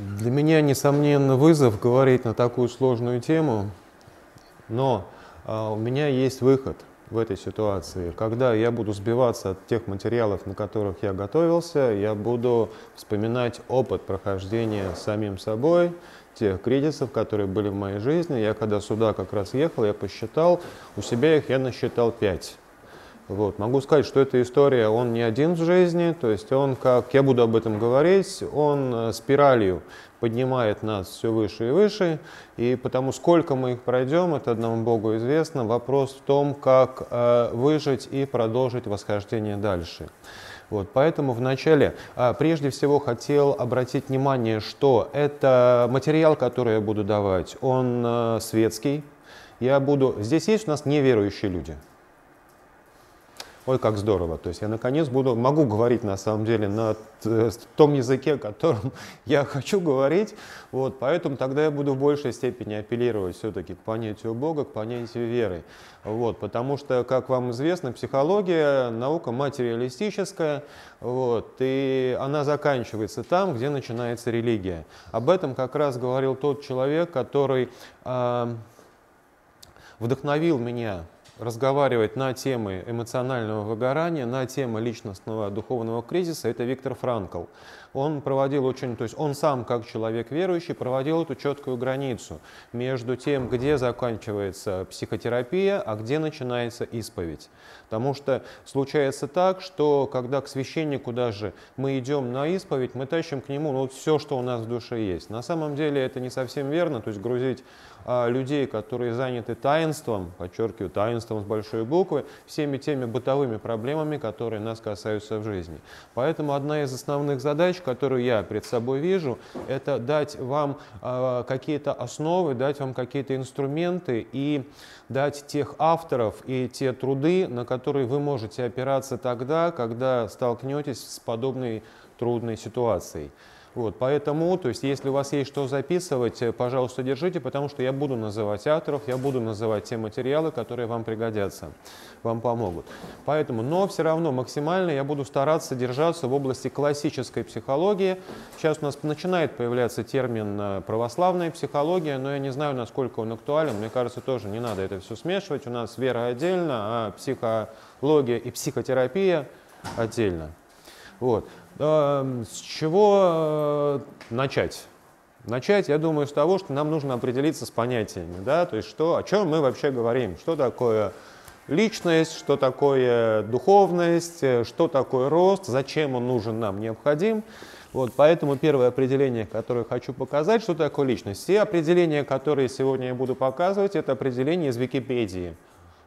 Для меня, несомненно, вызов говорить на такую сложную тему, но а, у меня есть выход в этой ситуации. Когда я буду сбиваться от тех материалов, на которых я готовился, я буду вспоминать опыт прохождения самим собой, тех кризисов, которые были в моей жизни. Я когда сюда как раз ехал, я посчитал, у себя их я насчитал пять. Вот. Могу сказать, что эта история, он не один в жизни, то есть он, как я буду об этом говорить, он э, спиралью поднимает нас все выше и выше, и потому сколько мы их пройдем, это одному Богу известно. Вопрос в том, как э, выжить и продолжить восхождение дальше. Вот, поэтому вначале а, прежде всего хотел обратить внимание, что это материал, который я буду давать, он а, светский. Я буду... Здесь есть у нас неверующие люди – ой, как здорово. То есть я наконец буду, могу говорить на самом деле на э, том языке, которым я хочу говорить. Вот, поэтому тогда я буду в большей степени апеллировать все-таки к понятию Бога, к понятию веры. Вот, потому что, как вам известно, психология наука материалистическая, вот, и она заканчивается там, где начинается религия. Об этом как раз говорил тот человек, который э, вдохновил меня разговаривать на темы эмоционального выгорания, на темы личностного духовного кризиса, это Виктор Франкл. Он проводил очень, то есть он сам, как человек верующий, проводил эту четкую границу между тем, где заканчивается психотерапия, а где начинается исповедь. Потому что случается так, что когда к священнику даже мы идем на исповедь, мы тащим к нему ну, все, что у нас в душе есть. На самом деле это не совсем верно, то есть грузить людей, которые заняты таинством, подчеркиваю, таинством с большой буквы, всеми теми бытовыми проблемами, которые нас касаются в жизни. Поэтому одна из основных задач, которую я перед собой вижу, это дать вам а, какие-то основы, дать вам какие-то инструменты и дать тех авторов и те труды, на которые вы можете опираться тогда, когда столкнетесь с подобной трудной ситуацией. Вот, поэтому, то есть, если у вас есть что записывать, э, пожалуйста, держите, потому что я буду называть авторов, я буду называть те материалы, которые вам пригодятся, вам помогут. Поэтому, но все равно максимально я буду стараться держаться в области классической психологии. Сейчас у нас начинает появляться термин э, православная психология, но я не знаю, насколько он актуален. Мне кажется, тоже не надо это все смешивать. У нас вера отдельно, а психология и психотерапия отдельно. Вот. С чего э, начать? Начать, я думаю, с того, что нам нужно определиться с понятиями, да, то есть что, о чем мы вообще говорим, что такое личность, что такое духовность, э, что такое рост, зачем он нужен нам, необходим. Вот, поэтому первое определение, которое хочу показать, что такое личность. Все определения, которые сегодня я буду показывать, это определение из Википедии.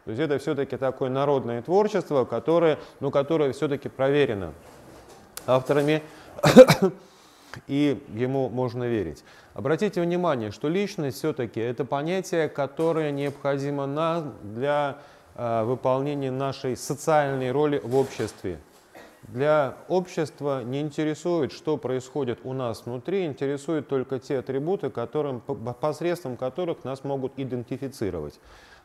То есть это все-таки такое народное творчество, которое, ну, которое все-таки проверено авторами, и ему можно верить. Обратите внимание, что личность все-таки это понятие, которое необходимо нам для э, выполнения нашей социальной роли в обществе. Для общества не интересует, что происходит у нас внутри, интересуют только те атрибуты, которым, посредством которых нас могут идентифицировать.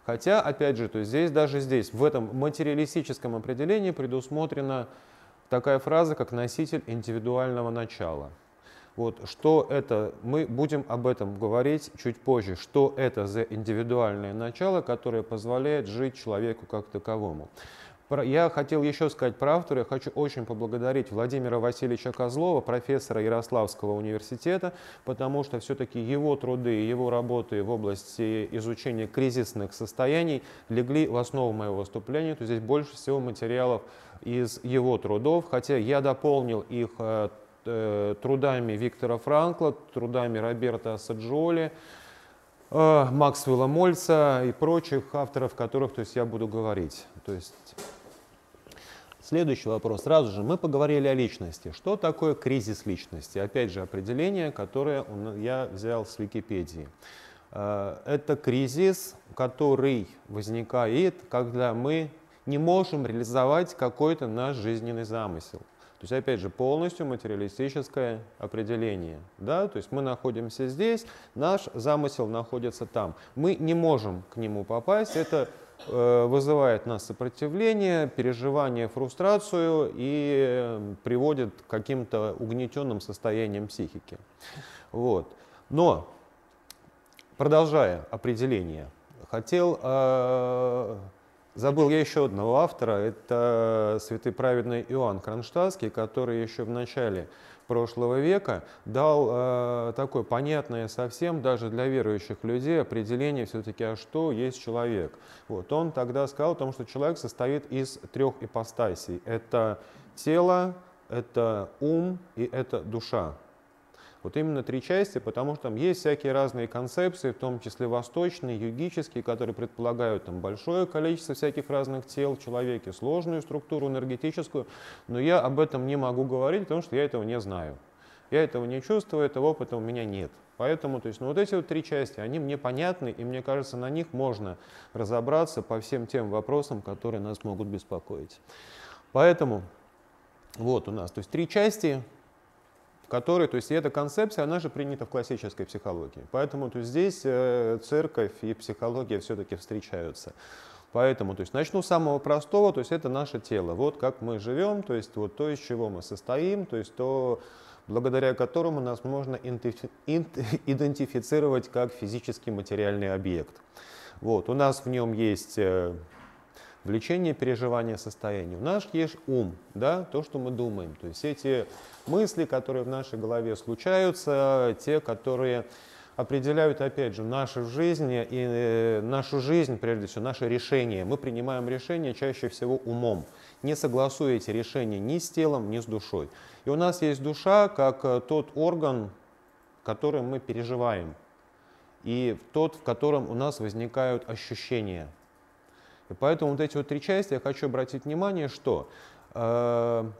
Хотя, опять же, то здесь, даже здесь, в этом материалистическом определении предусмотрено такая фраза, как носитель индивидуального начала. Вот, что это, мы будем об этом говорить чуть позже, что это за индивидуальное начало, которое позволяет жить человеку как таковому. Я хотел еще сказать про автора. Я хочу очень поблагодарить Владимира Васильевича Козлова, профессора Ярославского университета, потому что все-таки его труды, его работы в области изучения кризисных состояний легли в основу моего выступления. То здесь больше всего материалов из его трудов, хотя я дополнил их э, э, трудами Виктора Франкла, трудами Роберта Саджоли, э, Максвелла Мольца и прочих авторов, которых то есть, я буду говорить. То есть Следующий вопрос. Сразу же мы поговорили о личности. Что такое кризис личности? Опять же, определение, которое я взял с Википедии. Это кризис, который возникает, когда мы не можем реализовать какой-то наш жизненный замысел. То есть, опять же, полностью материалистическое определение. Да? То есть мы находимся здесь, наш замысел находится там. Мы не можем к нему попасть. Это э, вызывает нас сопротивление, переживание, фрустрацию и э, приводит к каким-то угнетенным состояниям психики. Вот. Но, продолжая определение, хотел э, Забыл я еще одного автора, это святый праведный Иоанн Кронштадтский, который еще в начале прошлого века дал э, такое понятное совсем даже для верующих людей определение все-таки, а что есть человек. Вот, он тогда сказал о том, что человек состоит из трех ипостасей. Это тело, это ум и это душа. Вот именно три части, потому что там есть всякие разные концепции, в том числе восточные, югические, которые предполагают там большое количество всяких разных тел в человеке, сложную структуру энергетическую, но я об этом не могу говорить, потому что я этого не знаю. Я этого не чувствую, этого опыта у меня нет. Поэтому, то есть, ну, вот эти вот три части, они мне понятны, и мне кажется, на них можно разобраться по всем тем вопросам, которые нас могут беспокоить. Поэтому вот у нас, то есть три части, который, то есть эта концепция, она же принята в классической психологии. Поэтому то есть, здесь э, церковь и психология все-таки встречаются. Поэтому, то есть начну с самого простого, то есть это наше тело. Вот как мы живем, то есть вот то, из чего мы состоим, то есть то, благодаря которому нас можно идентифицировать как физический материальный объект. Вот, у нас в нем есть э, влечение, переживание, состояние. У нас есть ум, да, то, что мы думаем. То есть эти мысли, которые в нашей голове случаются, те, которые определяют, опять же, нашу жизнь и э, нашу жизнь, прежде всего, наше решение. Мы принимаем решения чаще всего умом, не согласуя эти решения ни с телом, ни с душой. И у нас есть душа как э, тот орган, который мы переживаем, и тот, в котором у нас возникают ощущения – и поэтому вот эти вот три части я хочу обратить внимание, что э,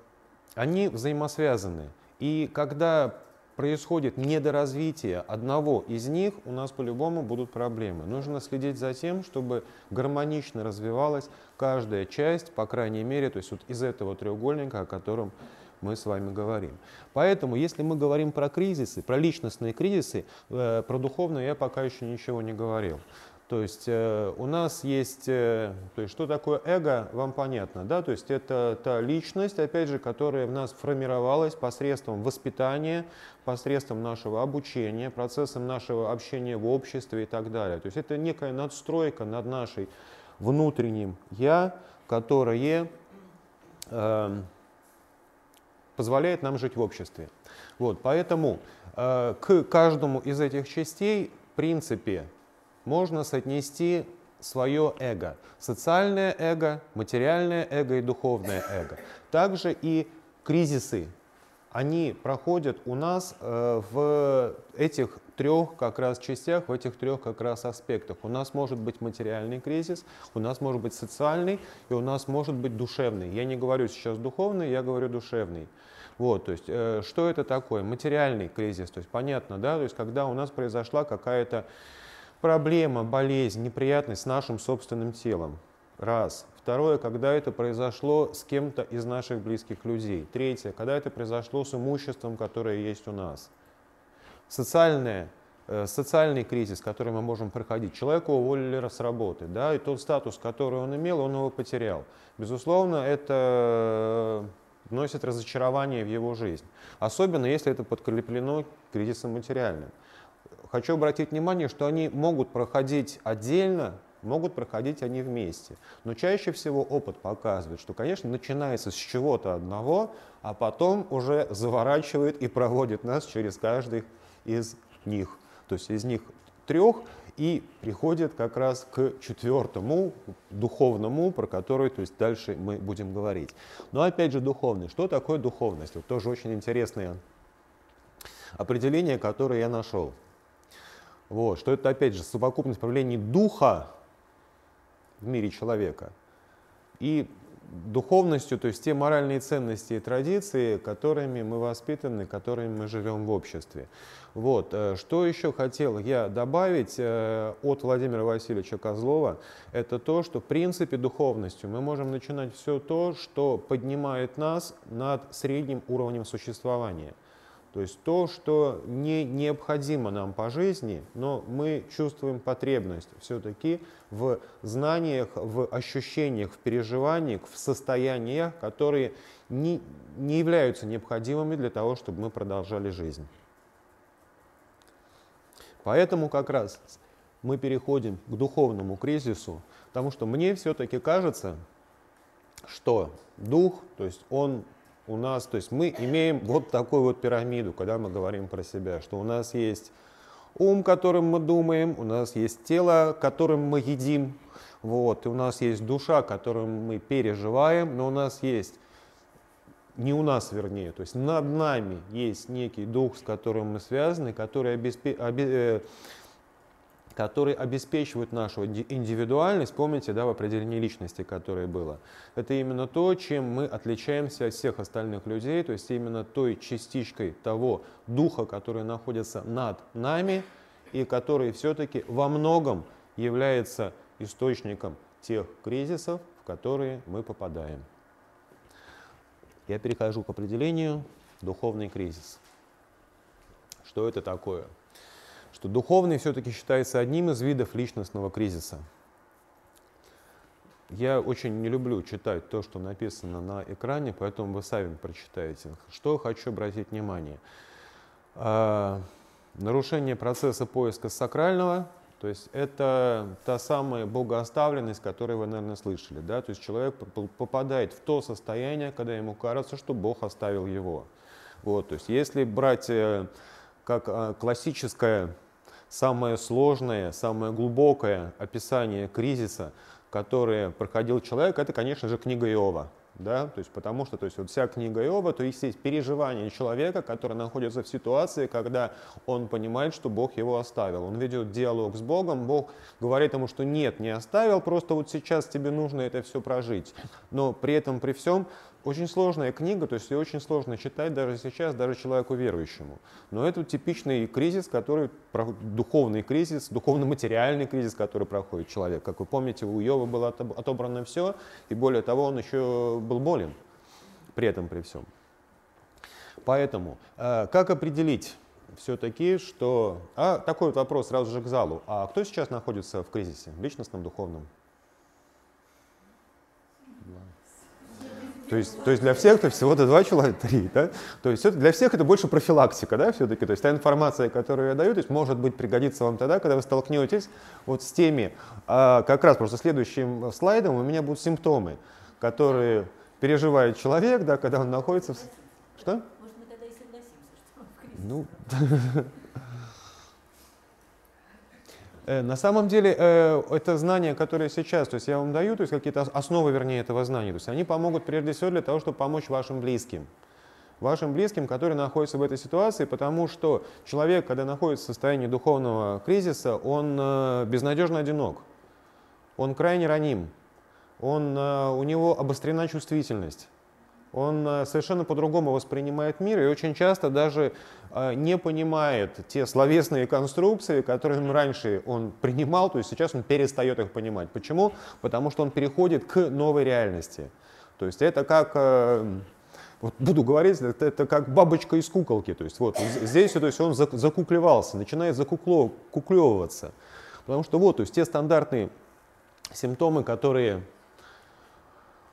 они взаимосвязаны. И когда происходит недоразвитие одного из них, у нас по-любому будут проблемы. Нужно следить за тем, чтобы гармонично развивалась каждая часть, по крайней мере, то есть вот из этого треугольника, о котором мы с вами говорим. Поэтому, если мы говорим про кризисы, про личностные кризисы, э, про духовные я пока еще ничего не говорил. То есть э, у нас есть, э, то есть что такое эго, вам понятно, да? То есть это та личность, опять же, которая в нас формировалась посредством воспитания, посредством нашего обучения, процессом нашего общения в обществе и так далее. То есть это некая надстройка над нашей внутренним я, которое э, позволяет нам жить в обществе. Вот, поэтому э, к каждому из этих частей, в принципе, можно соотнести свое эго. Социальное эго, материальное эго и духовное эго. Также и кризисы, они проходят у нас э, в этих трех как раз частях, в этих трех как раз аспектах. У нас может быть материальный кризис, у нас может быть социальный и у нас может быть душевный. Я не говорю сейчас духовный, я говорю душевный. Вот, то есть, э, что это такое? Материальный кризис, то есть понятно, да, то есть когда у нас произошла какая-то проблема, болезнь, неприятность с нашим собственным телом. Раз. Второе, когда это произошло с кем-то из наших близких людей. Третье, когда это произошло с имуществом, которое есть у нас. Социальное, э, социальный кризис, который мы можем проходить. Человека уволили с работы, да, и тот статус, который он имел, он его потерял. Безусловно, это вносит разочарование в его жизнь. Особенно, если это подкреплено кризисом материальным хочу обратить внимание, что они могут проходить отдельно, могут проходить они вместе. Но чаще всего опыт показывает, что, конечно, начинается с чего-то одного, а потом уже заворачивает и проводит нас через каждый из них. То есть из них трех и приходит как раз к четвертому, духовному, про который то есть дальше мы будем говорить. Но опять же духовный. Что такое духовность? Вот тоже очень интересное определение, которое я нашел. Вот, что это, опять же, совокупность проявлений духа в мире человека и духовностью, то есть те моральные ценности и традиции, которыми мы воспитаны, которыми мы живем в обществе. Вот. Э, что еще хотел я добавить э, от Владимира Васильевича Козлова, это то, что в принципе духовностью мы можем начинать все то, что поднимает нас над средним уровнем существования. То есть то, что не необходимо нам по жизни, но мы чувствуем потребность все-таки в знаниях, в ощущениях, в переживаниях, в состояниях, которые не, не являются необходимыми для того, чтобы мы продолжали жизнь. Поэтому как раз мы переходим к духовному кризису, потому что мне все-таки кажется, что дух, то есть он у нас, то есть мы имеем вот такую вот пирамиду, когда мы говорим про себя, что у нас есть ум, которым мы думаем, у нас есть тело, которым мы едим, вот, и у нас есть душа, которым мы переживаем, но у нас есть не у нас, вернее, то есть над нами есть некий дух, с которым мы связаны, который, обеспе... обе... Который обеспечивает нашу индивидуальность, помните, да, в определении личности, которое было. Это именно то, чем мы отличаемся от всех остальных людей, то есть именно той частичкой того духа, который находится над нами и который все-таки во многом является источником тех кризисов, в которые мы попадаем я перехожу к определению духовный кризис. Что это такое? Что духовный все-таки считается одним из видов личностного кризиса. Я очень не люблю читать то, что написано на экране, поэтому вы сами прочитаете. Что хочу обратить внимание. А, нарушение процесса поиска сакрального, то есть это та самая богооставленность, которую вы, наверное, слышали. Да? То есть человек попадает в то состояние, когда ему кажется, что Бог оставил его. Вот, то есть если брать э, как э, классическое, самое сложное, самое глубокое описание кризиса, которое проходил человек, это, конечно же, книга Иова да, то есть потому что то есть, вот вся книга Иова, то есть есть переживание человека, который находится в ситуации, когда он понимает, что Бог его оставил. Он ведет диалог с Богом, Бог говорит ему, что нет, не оставил, просто вот сейчас тебе нужно это все прожить. Но при этом, при всем, очень сложная книга, то есть ее очень сложно читать даже сейчас, даже человеку верующему. Но это типичный кризис, который, духовный кризис, духовно-материальный кризис, который проходит человек. Как вы помните, у Иова было отобрано все, и более того, он еще был болен при этом, при всем. Поэтому, э, как определить все-таки, что... А, такой вот вопрос сразу же к залу. А кто сейчас находится в кризисе, личностном, духовном? То есть, то есть для всех то всего-то два человека, три. Да? То есть для всех это больше профилактика, да, все-таки. То есть та информация, которую я даю, то есть может быть пригодится вам тогда, когда вы столкнетесь вот с теми, а, как раз просто следующим слайдом у меня будут симптомы, которые переживает человек, да, когда он находится в... Что? Может, мы тогда и согласимся, что он в кризисе. Ну, на самом деле э, это знания, которые сейчас, то есть я вам даю, то есть какие-то основы, вернее, этого знания, то есть они помогут прежде всего для того, чтобы помочь вашим близким. Вашим близким, которые находятся в этой ситуации, потому что человек, когда находится в состоянии духовного кризиса, он э, безнадежно одинок, он крайне раним, он, у него обострена чувствительность он э, совершенно по-другому воспринимает мир и очень часто даже э, не понимает те словесные конструкции, которые он раньше он принимал, то есть сейчас он перестает их понимать. Почему? Потому что он переходит к новой реальности. То есть это как, э, вот буду говорить, это, это как бабочка из куколки. То есть вот здесь то есть он закуклевался, начинает закуклевываться. Потому что вот, то есть те стандартные симптомы, которые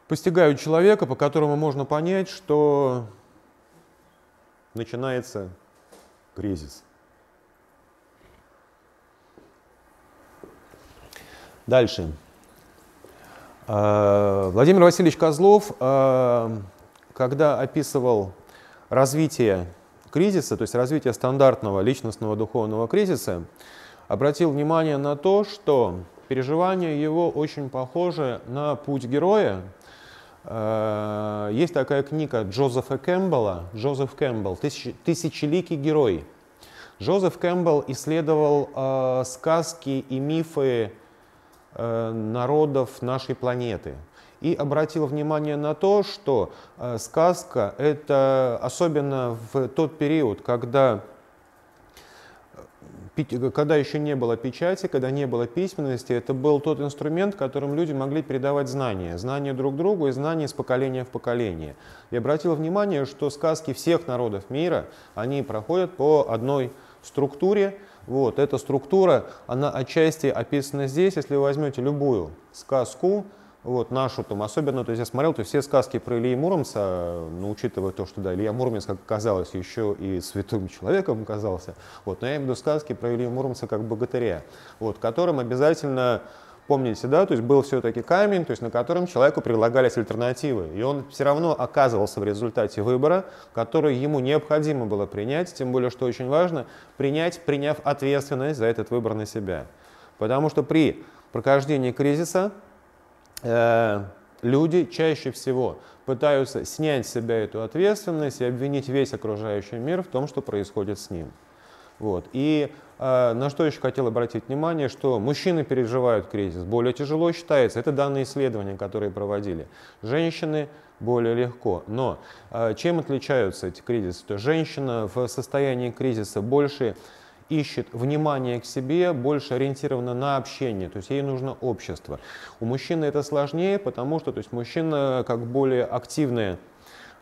постигают человека, по которому можно понять, что начинается кризис. Дальше. А, Владимир Васильевич Козлов, а, когда описывал развитие кризиса, то есть развитие стандартного личностного духовного кризиса, обратил внимание на то, что переживания его очень похожи на путь героя, есть такая книга Джозефа Кэмпбелла, Джозеф Кэмпбелл, «Тысячеликий герой». Джозеф Кэмпбелл исследовал э, сказки и мифы э, народов нашей планеты. и обратил внимание на то, что э, сказка это особенно в тот период, когда когда еще не было печати, когда не было письменности, это был тот инструмент, которым люди могли передавать знания, знания друг другу и знания из поколения в поколение. И обратил внимание, что сказки всех народов мира, они проходят по одной структуре. Вот, эта структура, она отчасти описана здесь, если вы возьмете любую сказку, вот, нашу там, особенно, то есть я смотрел, то есть все сказки про Ильи Муромца, ну, учитывая то, что, да, Илья Муромец, как оказалось, еще и святым человеком оказался, вот, но я имею в виду сказки про Илью Муромца как богатыря, вот, которым обязательно Помните, да, то есть был все-таки камень, то есть на котором человеку предлагались альтернативы, и он все равно оказывался в результате выбора, который ему необходимо было принять, тем более, что очень важно, принять, приняв ответственность за этот выбор на себя. Потому что при прохождении кризиса Э, люди чаще всего пытаются снять с себя эту ответственность и обвинить весь окружающий мир в том, что происходит с ним. Вот. И э, на что еще хотел обратить внимание, что мужчины переживают кризис более тяжело считается. Это данные исследования, которые проводили. Женщины более легко. Но э, чем отличаются эти кризисы? То женщина в состоянии кризиса больше ищет внимание к себе, больше ориентирована на общение, то есть ей нужно общество. У мужчины это сложнее, потому что то есть мужчина как более активная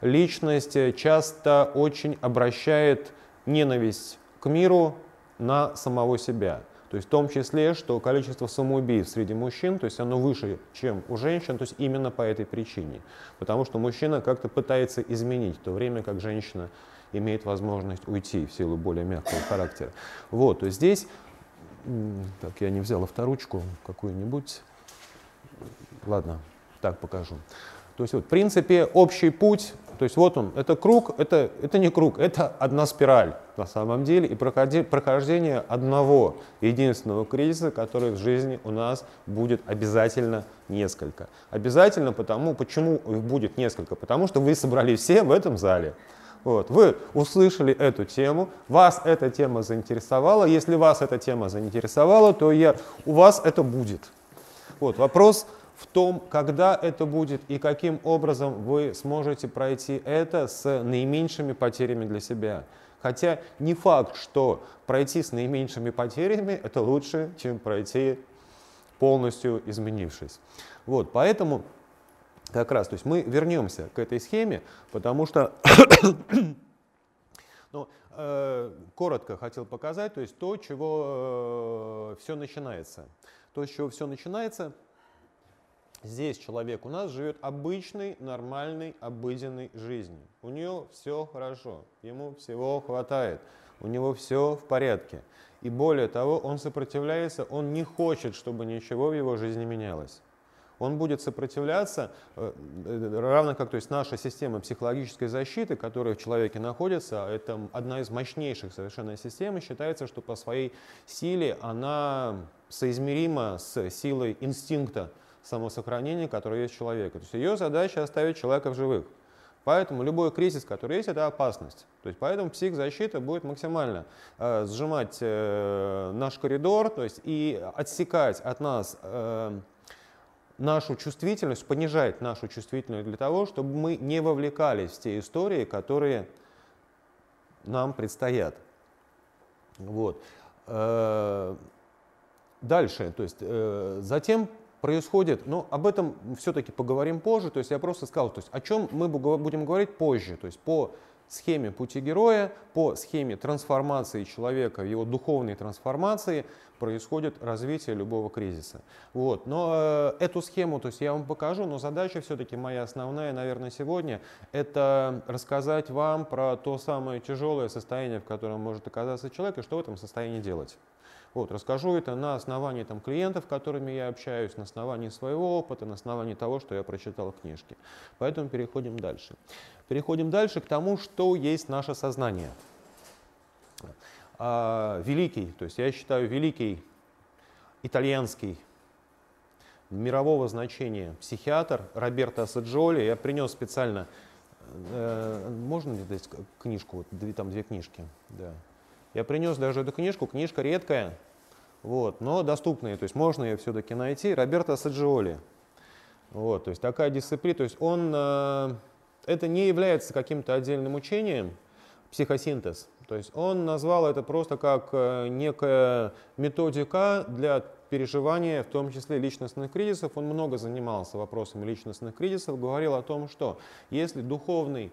личность часто очень обращает ненависть к миру на самого себя. То есть в том числе, что количество самоубийств среди мужчин, то есть оно выше, чем у женщин, то есть именно по этой причине. Потому что мужчина как-то пытается изменить, в то время как женщина имеет возможность уйти в силу более мягкого характера. Вот, то здесь, так, я не взял авторучку какую-нибудь, ладно, так покажу. То есть вот, в принципе, общий путь, то есть вот он, это круг, это, это не круг, это одна спираль на самом деле, и прохождение одного единственного кризиса, который в жизни у нас будет обязательно несколько. Обязательно потому, почему их будет несколько? Потому что вы собрались все в этом зале. Вот. Вы услышали эту тему, вас эта тема заинтересовала. Если вас эта тема заинтересовала, то я, у вас это будет. Вот. Вопрос в том, когда это будет и каким образом вы сможете пройти это с наименьшими потерями для себя. Хотя не факт, что пройти с наименьшими потерями это лучше, чем пройти полностью изменившись. Вот, поэтому как раз, то есть мы вернемся к этой схеме, потому что, ну, э, коротко хотел показать, то есть то, чего э, все начинается. То, с чего все начинается, здесь человек у нас живет обычной, нормальной, обыденной жизнью. У него все хорошо, ему всего хватает, у него все в порядке. И более того, он сопротивляется, он не хочет, чтобы ничего в его жизни менялось он будет сопротивляться, э, э, равно как то есть наша система психологической защиты, которая в человеке находится, это одна из мощнейших совершенно систем, считается, что по своей силе она соизмерима с силой инстинкта самосохранения, который есть у человека. То есть ее задача оставить человека в живых. Поэтому любой кризис, который есть, это опасность. То есть поэтому психзащита будет максимально э, сжимать э, наш коридор, то есть и отсекать от нас э, нашу чувствительность, понижать нашу чувствительность для того, чтобы мы не вовлекались в те истории, которые нам предстоят. Вот. Э, дальше, то есть э, затем происходит, но об этом все-таки поговорим позже, то есть я просто сказал, то есть о чем мы будем говорить позже, то есть по схеме пути героя, по схеме трансформации человека, его духовной трансформации происходит развитие любого кризиса. Вот. Но э, эту схему то есть я вам покажу, но задача все-таки моя основная, наверное, сегодня, это рассказать вам про то самое тяжелое состояние, в котором может оказаться человек, и что в этом состоянии делать. Вот, расскажу это на основании там, клиентов, которыми я общаюсь, на основании своего опыта, на основании того, что я прочитал в книжке. Поэтому переходим дальше. Переходим дальше к тому, что есть наше сознание. А, великий, то есть я считаю великий итальянский мирового значения психиатр Роберто Саджоли. Я принес специально, э, можно ли дать книжку, вот, две, там две книжки, да. Я принес даже эту книжку, книжка редкая, вот, но доступная, то есть можно ее все-таки найти. Роберто Саджиоли. Вот, то есть такая дисциплина, то есть он, э, это не является каким-то отдельным учением, психосинтез. То есть он назвал это просто как э, некая методика для переживания, в том числе личностных кризисов. Он много занимался вопросами личностных кризисов, говорил о том, что если духовный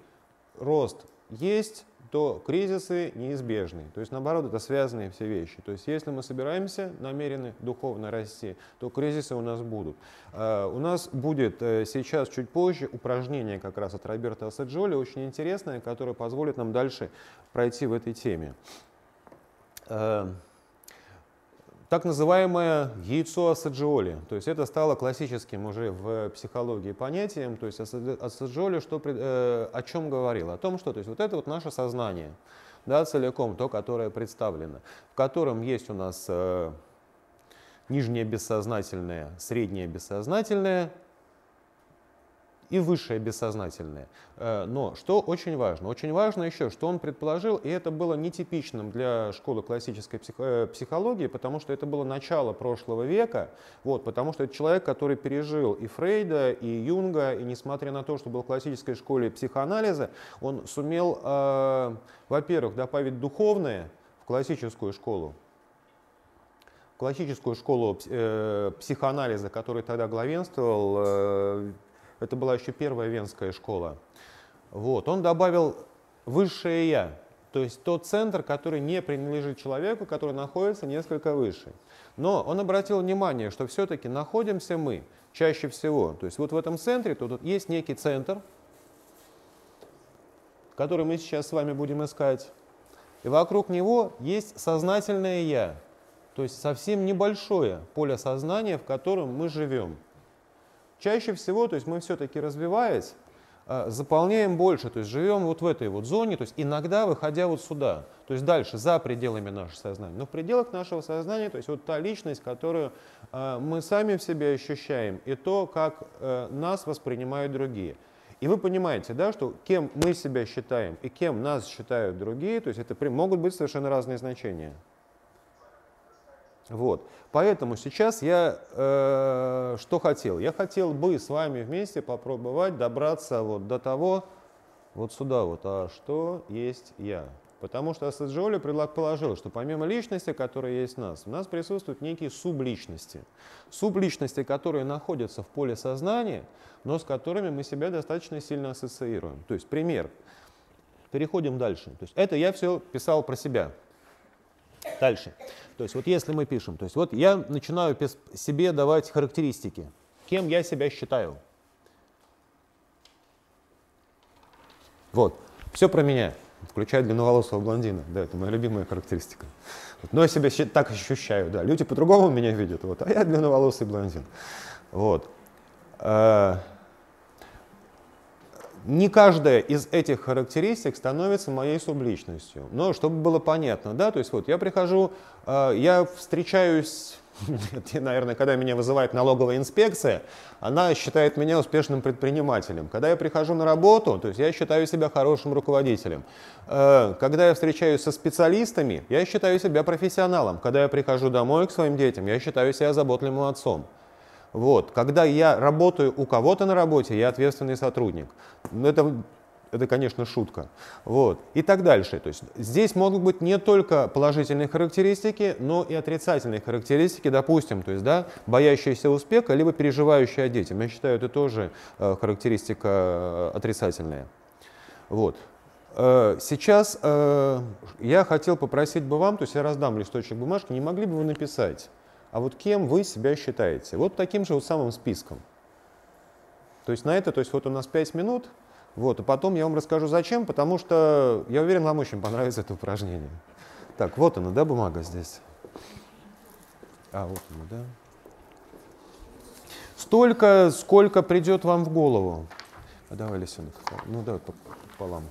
рост есть, то кризисы неизбежны. То есть, наоборот, это связанные все вещи. То есть, если мы собираемся, намерены духовно расти, то кризисы у нас будут. А, у нас будет э, сейчас, чуть позже, упражнение как раз от Роберта Асаджоли, очень интересное, которое позволит нам дальше пройти в этой теме. Так называемое яйцо Асаджиоли. То есть это стало классическим уже в психологии понятием. То есть Асаджиоли что, э, о чем говорил? О том, что то есть вот это вот наше сознание, да, целиком, то, которое представлено, в котором есть у нас э, нижнее бессознательное, среднее бессознательное и высшее бессознательное. Э, но что очень важно? Очень важно еще, что он предположил, и это было нетипичным для школы классической э, психологии, потому что это было начало прошлого века, вот, потому что это человек, который пережил и Фрейда, и Юнга, и несмотря на то, что был в классической школе психоанализа, он сумел, э, во-первых, добавить духовное в классическую школу, классическую школу э, психоанализа, который тогда главенствовал, э, это была еще первая венская школа. Вот. Он добавил высшее «я», то есть тот центр, который не принадлежит человеку, который находится несколько выше. Но он обратил внимание, что все-таки находимся мы чаще всего. То есть вот в этом центре, тут есть некий центр, который мы сейчас с вами будем искать. И вокруг него есть сознательное «я», то есть совсем небольшое поле сознания, в котором мы живем. Чаще всего, то есть мы все-таки развиваясь, э, заполняем больше, то есть живем вот в этой вот зоне, то есть иногда выходя вот сюда, то есть дальше, за пределами нашего сознания. Но в пределах нашего сознания, то есть вот та личность, которую э, мы сами в себе ощущаем, и то, как э, нас воспринимают другие. И вы понимаете, да, что кем мы себя считаем и кем нас считают другие, то есть это могут быть совершенно разные значения. Вот. Поэтому сейчас я э, что хотел? Я хотел бы с вами вместе попробовать добраться вот до того, вот сюда вот, а что есть я? Потому что Асаджоли предположил, что помимо личности, которая есть в нас, у нас присутствуют некие субличности. Субличности, которые находятся в поле сознания, но с которыми мы себя достаточно сильно ассоциируем. То есть пример. Переходим дальше. То есть это я все писал про себя. Дальше. То есть вот если мы пишем, то есть вот я начинаю себе давать характеристики, кем я себя считаю. Вот, все про меня, включая длинноволосого блондина, да, это моя любимая характеристика. Вот, но я себя так ощущаю, да, люди по-другому меня видят, вот, а я длинноволосый блондин. Вот. А, не каждая из этих характеристик становится моей субличностью. Но чтобы было понятно, да, то есть вот я прихожу, э, я встречаюсь, наверное, когда меня вызывает налоговая инспекция, она считает меня успешным предпринимателем. Когда я прихожу на работу, то есть я считаю себя хорошим руководителем. Э, когда я встречаюсь со специалистами, я считаю себя профессионалом. Когда я прихожу домой к своим детям, я считаю себя заботливым отцом. Вот. Когда я работаю у кого-то на работе, я ответственный сотрудник. Ну, это, это, конечно, шутка. Вот. И так дальше. То есть здесь могут быть не только положительные характеристики, но и отрицательные характеристики, допустим, то есть, да, боящиеся успеха, либо переживающие о детям. Я считаю, это тоже э, характеристика э, отрицательная. Вот. Э, сейчас э, я хотел попросить бы вам, то есть я раздам листочек бумажки, не могли бы вы написать, а вот кем вы себя считаете? Вот таким же вот самым списком. То есть на это, то есть вот у нас 5 минут, вот, и потом я вам расскажу зачем, потому что я уверен, вам очень понравится это упражнение. Так, вот она, да, бумага здесь? А, вот она, да. Столько, сколько придет вам в голову. А давай, Лисенок, ну давай пополам.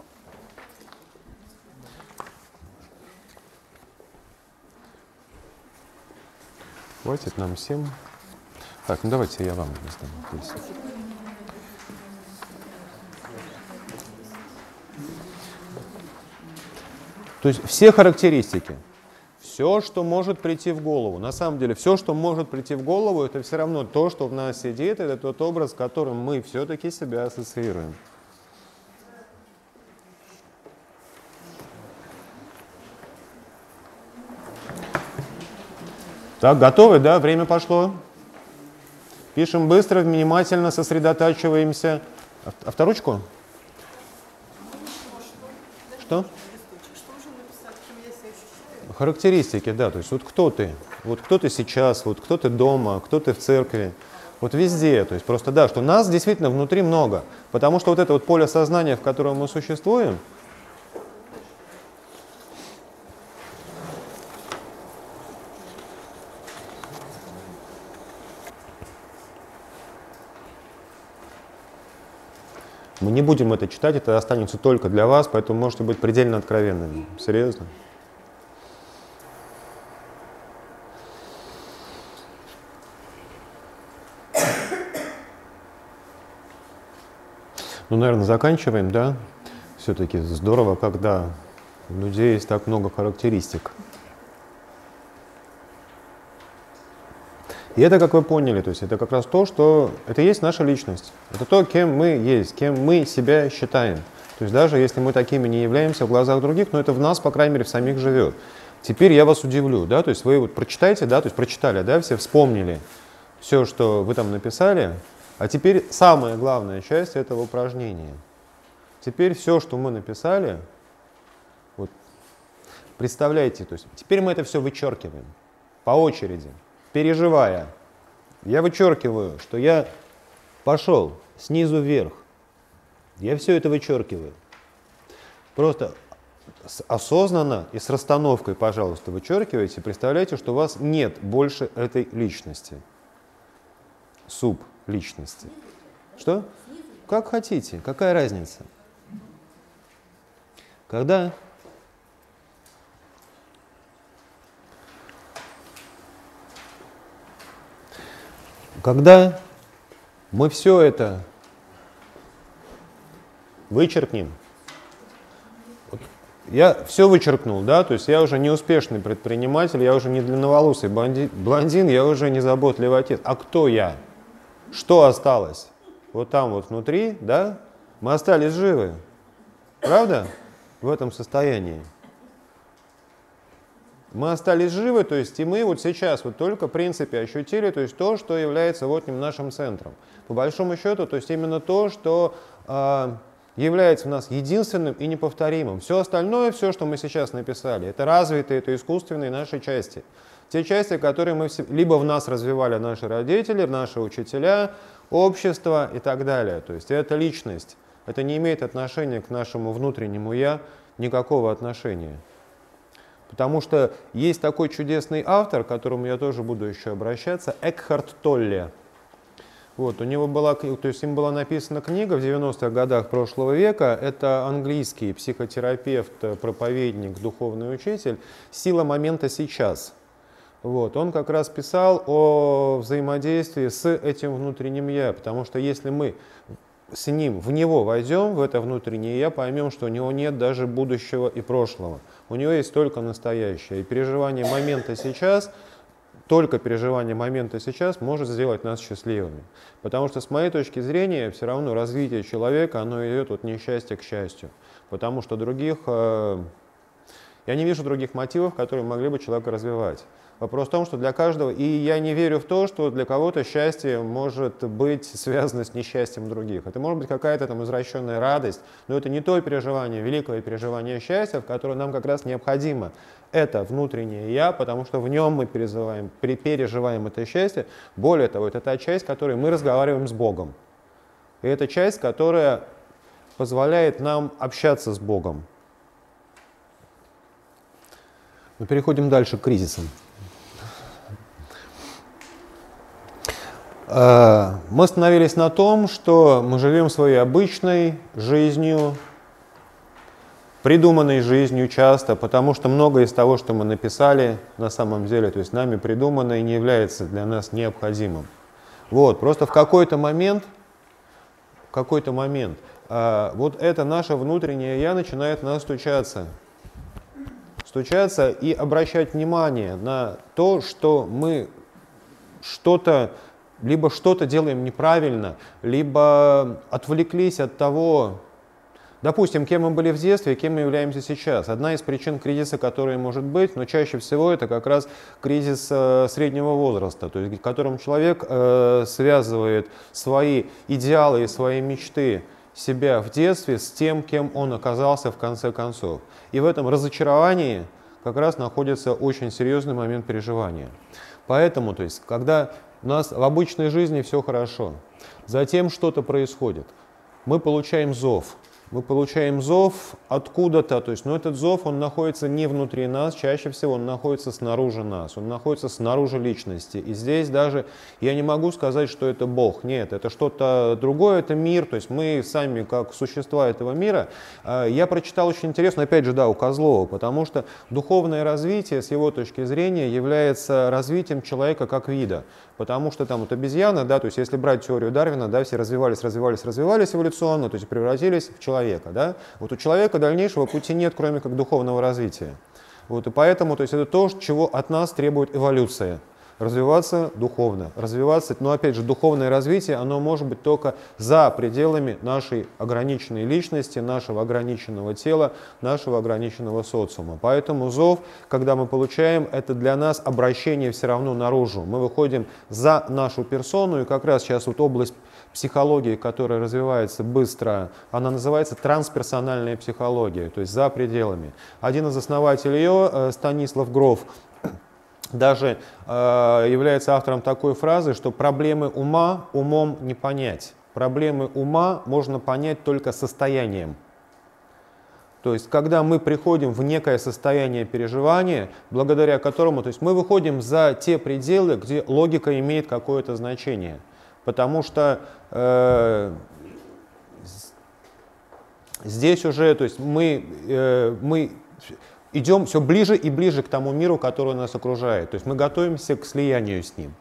Хватит нам всем. Так, ну давайте я вам раздам. То есть все характеристики, все, что может прийти в голову. На самом деле, все, что может прийти в голову, это все равно то, что в нас сидит, это тот образ, которым мы все-таки себя ассоциируем. Так, готовы, да? Время пошло. Пишем быстро, внимательно, сосредотачиваемся. Авторучку? Что? Характеристики, да, то есть вот кто ты, вот кто ты сейчас, вот кто ты дома, кто ты в церкви, вот везде, то есть просто да, что нас действительно внутри много, потому что вот это вот поле сознания, в котором мы существуем, не будем это читать, это останется только для вас, поэтому можете быть предельно откровенными. Серьезно? Ну, наверное, заканчиваем, да? Все-таки здорово, когда у людей есть так много характеристик. И это, как вы поняли, то есть это как раз то, что это есть наша личность. Это то, кем мы есть, кем мы себя считаем. То есть даже если мы такими не являемся в глазах других, но это в нас, по крайней мере, в самих живет. Теперь я вас удивлю, да, то есть вы вот прочитаете, да, то есть прочитали, да, все вспомнили все, что вы там написали, а теперь самая главная часть этого упражнения. Теперь все, что мы написали, вот, представляете, то есть теперь мы это все вычеркиваем по очереди переживая, я вычеркиваю, что я пошел снизу вверх. Я все это вычеркиваю. Просто осознанно и с расстановкой, пожалуйста, вычеркивайте. Представляете, что у вас нет больше этой личности. Суп личности. Что? Как хотите, какая разница? Когда Когда мы все это вычеркнем, вот я все вычеркнул, да, то есть я уже не успешный предприниматель, я уже не длинноволосый блондин, я уже не заботливый отец. А кто я? Что осталось? Вот там вот внутри, да, мы остались живы. Правда? В этом состоянии мы остались живы, то есть и мы вот сейчас вот только в принципе ощутили, то есть то, что является вот нашим центром. По большому счету, то есть именно то, что э, является у нас единственным и неповторимым. Все остальное, все, что мы сейчас написали, это развитые, это искусственные наши части. Те части, которые мы либо в нас развивали наши родители, наши учителя, общество и так далее. То есть это личность. Это не имеет отношения к нашему внутреннему «я», никакого отношения. Потому что есть такой чудесный автор, к которому я тоже буду еще обращаться, Экхард Толле. Вот, у него была, то есть им была написана книга в 90-х годах прошлого века. Это английский психотерапевт, проповедник, духовный учитель «Сила момента сейчас». Вот, он как раз писал о взаимодействии с этим внутренним «я», потому что если мы с ним в него войдем, в это внутреннее «я», поймем, что у него нет даже будущего и прошлого – у него есть только настоящее. И переживание момента сейчас, только переживание момента сейчас может сделать нас счастливыми. Потому что с моей точки зрения все равно развитие человека, оно идет от несчастья к счастью. Потому что других, э, я не вижу других мотивов, которые могли бы человека развивать. Вопрос в том, что для каждого, и я не верю в то, что для кого-то счастье может быть связано с несчастьем других. Это может быть какая-то там извращенная радость, но это не то переживание, великое переживание счастья, в которое нам как раз необходимо. Это внутреннее «я», потому что в нем мы переживаем, переживаем это счастье. Более того, это та часть, в которой мы разговариваем с Богом. И это часть, которая позволяет нам общаться с Богом. Мы переходим дальше к кризисам. Мы остановились на том, что мы живем своей обычной жизнью, придуманной жизнью часто, потому что многое из того, что мы написали, на самом деле, то есть нами придумано и не является для нас необходимым. Вот, просто в какой-то момент, в какой-то момент, э, вот это наше внутреннее «я» начинает настучаться. стучаться и обращать внимание на то, что мы что-то либо что-то делаем неправильно, либо отвлеклись от того, Допустим, кем мы были в детстве, кем мы являемся сейчас. Одна из причин кризиса, которая может быть, но чаще всего это как раз кризис э, среднего возраста, то есть в котором человек э, связывает свои идеалы и свои мечты себя в детстве с тем, кем он оказался в конце концов. И в этом разочаровании как раз находится очень серьезный момент переживания. Поэтому, то есть, когда у нас в обычной жизни все хорошо, затем что-то происходит, мы получаем зов – мы получаем зов откуда-то, то есть, но этот зов, он находится не внутри нас, чаще всего он находится снаружи нас, он находится снаружи личности. И здесь даже я не могу сказать, что это Бог, нет, это что-то другое, это мир, то есть мы сами как существа этого мира. А, я прочитал очень интересно, опять же, да, у Козлова, потому что духовное развитие с его точки зрения является развитием человека как вида. Потому что там вот обезьяны, да, то есть если брать теорию Дарвина, да, все развивались, развивались, развивались эволюционно, то есть превратились в человека, да. Вот у человека дальнейшего пути нет, кроме как духовного развития. Вот, и поэтому, то есть это то, чего от нас требует эволюция развиваться духовно, развиваться, но опять же, духовное развитие, оно может быть только за пределами нашей ограниченной личности, нашего ограниченного тела, нашего ограниченного социума. Поэтому зов, когда мы получаем, это для нас обращение все равно наружу. Мы выходим за нашу персону, и как раз сейчас вот область психологии, которая развивается быстро, она называется трансперсональная психология, то есть за пределами. Один из основателей ее, э, Станислав Гров, даже э, является автором такой фразы, что проблемы ума умом не понять. Проблемы ума можно понять только состоянием. То есть, когда мы приходим в некое состояние переживания, благодаря которому, то есть мы выходим за те пределы, где логика имеет какое-то значение. Потому что э, здесь уже, то есть мы, э, мы идем все ближе и ближе к тому миру, который нас окружает. То есть мы готовимся к слиянию с ним.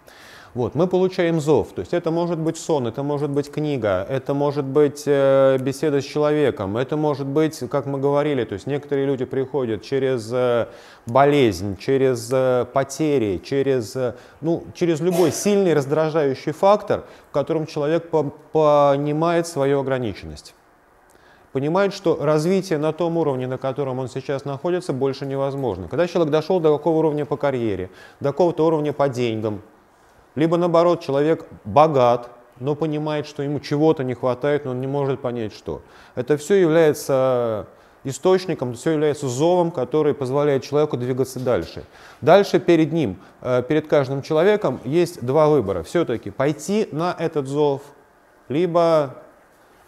Вот, мы получаем зов, то есть это может быть сон, это может быть книга, это может быть э, беседа с человеком, это может быть, как мы говорили, то есть некоторые люди приходят через э, болезнь, через э, потери, через, ну, через любой сильный раздражающий фактор, в котором человек по понимает свою ограниченность понимает, что развитие на том уровне, на котором он сейчас находится, больше невозможно. Когда человек дошел до какого уровня по карьере, до какого-то уровня по деньгам, либо наоборот, человек богат, но понимает, что ему чего-то не хватает, но он не может понять, что. Это все является источником, все является зовом, который позволяет человеку двигаться дальше. Дальше перед ним, э, перед каждым человеком есть два выбора. Все-таки пойти на этот зов, либо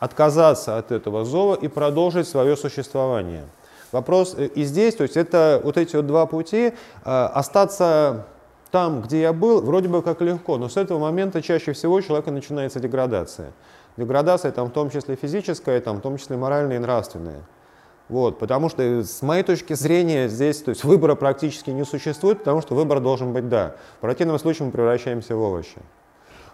отказаться от этого зова и продолжить свое существование. Вопрос э, и здесь, то есть это вот эти вот два пути, э, остаться там, где я был, вроде бы как легко, но с этого момента чаще всего у человека начинается деградация. Деградация там в том числе физическая, там в том числе моральная и нравственная. Вот, потому что э, с моей точки зрения здесь то есть выбора практически не существует, потому что выбор должен быть да. В противном случае мы превращаемся в овощи.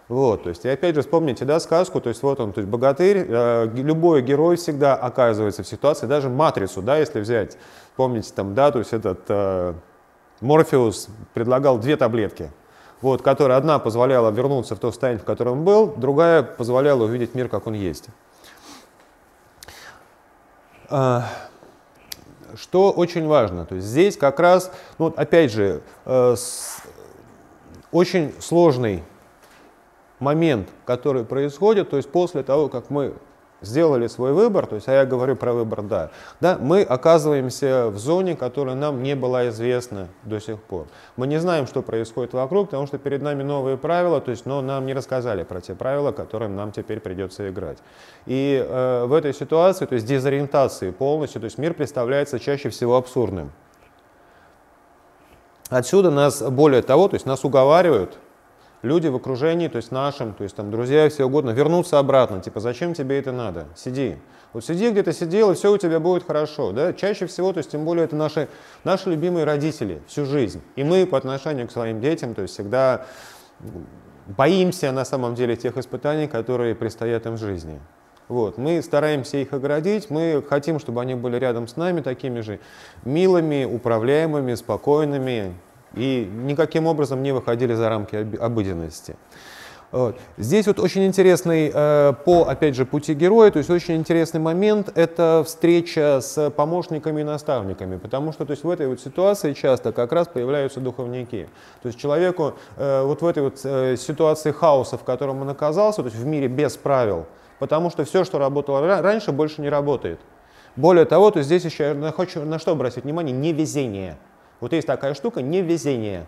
Вот, то есть, и опять же, вспомните, да, сказку, то есть, вот он, то есть, богатырь, э, любой герой всегда оказывается в ситуации, даже матрицу, да, если взять, помните, там, да, то есть, этот э, Морфеус предлагал две таблетки, вот, которая одна позволяла вернуться в то состояние, в котором был, другая позволяла увидеть мир, как он есть. Э, что очень важно, то есть здесь как раз, ну, опять же, э, очень сложный момент, который происходит, то есть после того, как мы сделали свой выбор, то есть, а я говорю про выбор, да, да, мы оказываемся в зоне, которая нам не была известна до сих пор. Мы не знаем, что происходит вокруг, потому что перед нами новые правила, то есть, но нам не рассказали про те правила, которым нам теперь придется играть. И э, в этой ситуации, то есть дезориентации полностью, то есть мир представляется чаще всего абсурдным. Отсюда нас, более того, то есть нас уговаривают люди в окружении, то есть нашим, то есть там друзья и все угодно, вернуться обратно, типа, зачем тебе это надо? Сиди. Вот сиди, где ты сидел, и все у тебя будет хорошо. Да? Чаще всего, то есть тем более это наши, наши любимые родители всю жизнь. И мы по отношению к своим детям, то есть всегда боимся на самом деле тех испытаний, которые предстоят им в жизни. Вот. Мы стараемся их оградить, мы хотим, чтобы они были рядом с нами такими же милыми, управляемыми, спокойными и никаким образом не выходили за рамки обыденности. Здесь вот очень интересный, э, по, опять же, пути героя, то есть очень интересный момент, это встреча с помощниками и наставниками, потому что то есть в этой вот ситуации часто как раз появляются духовники. То есть человеку э, вот в этой вот э, ситуации хаоса, в котором он оказался, то есть в мире без правил, потому что все, что работало раньше, больше не работает. Более того, то здесь еще я хочу на что обратить внимание, невезение. Вот есть такая штука, невезение.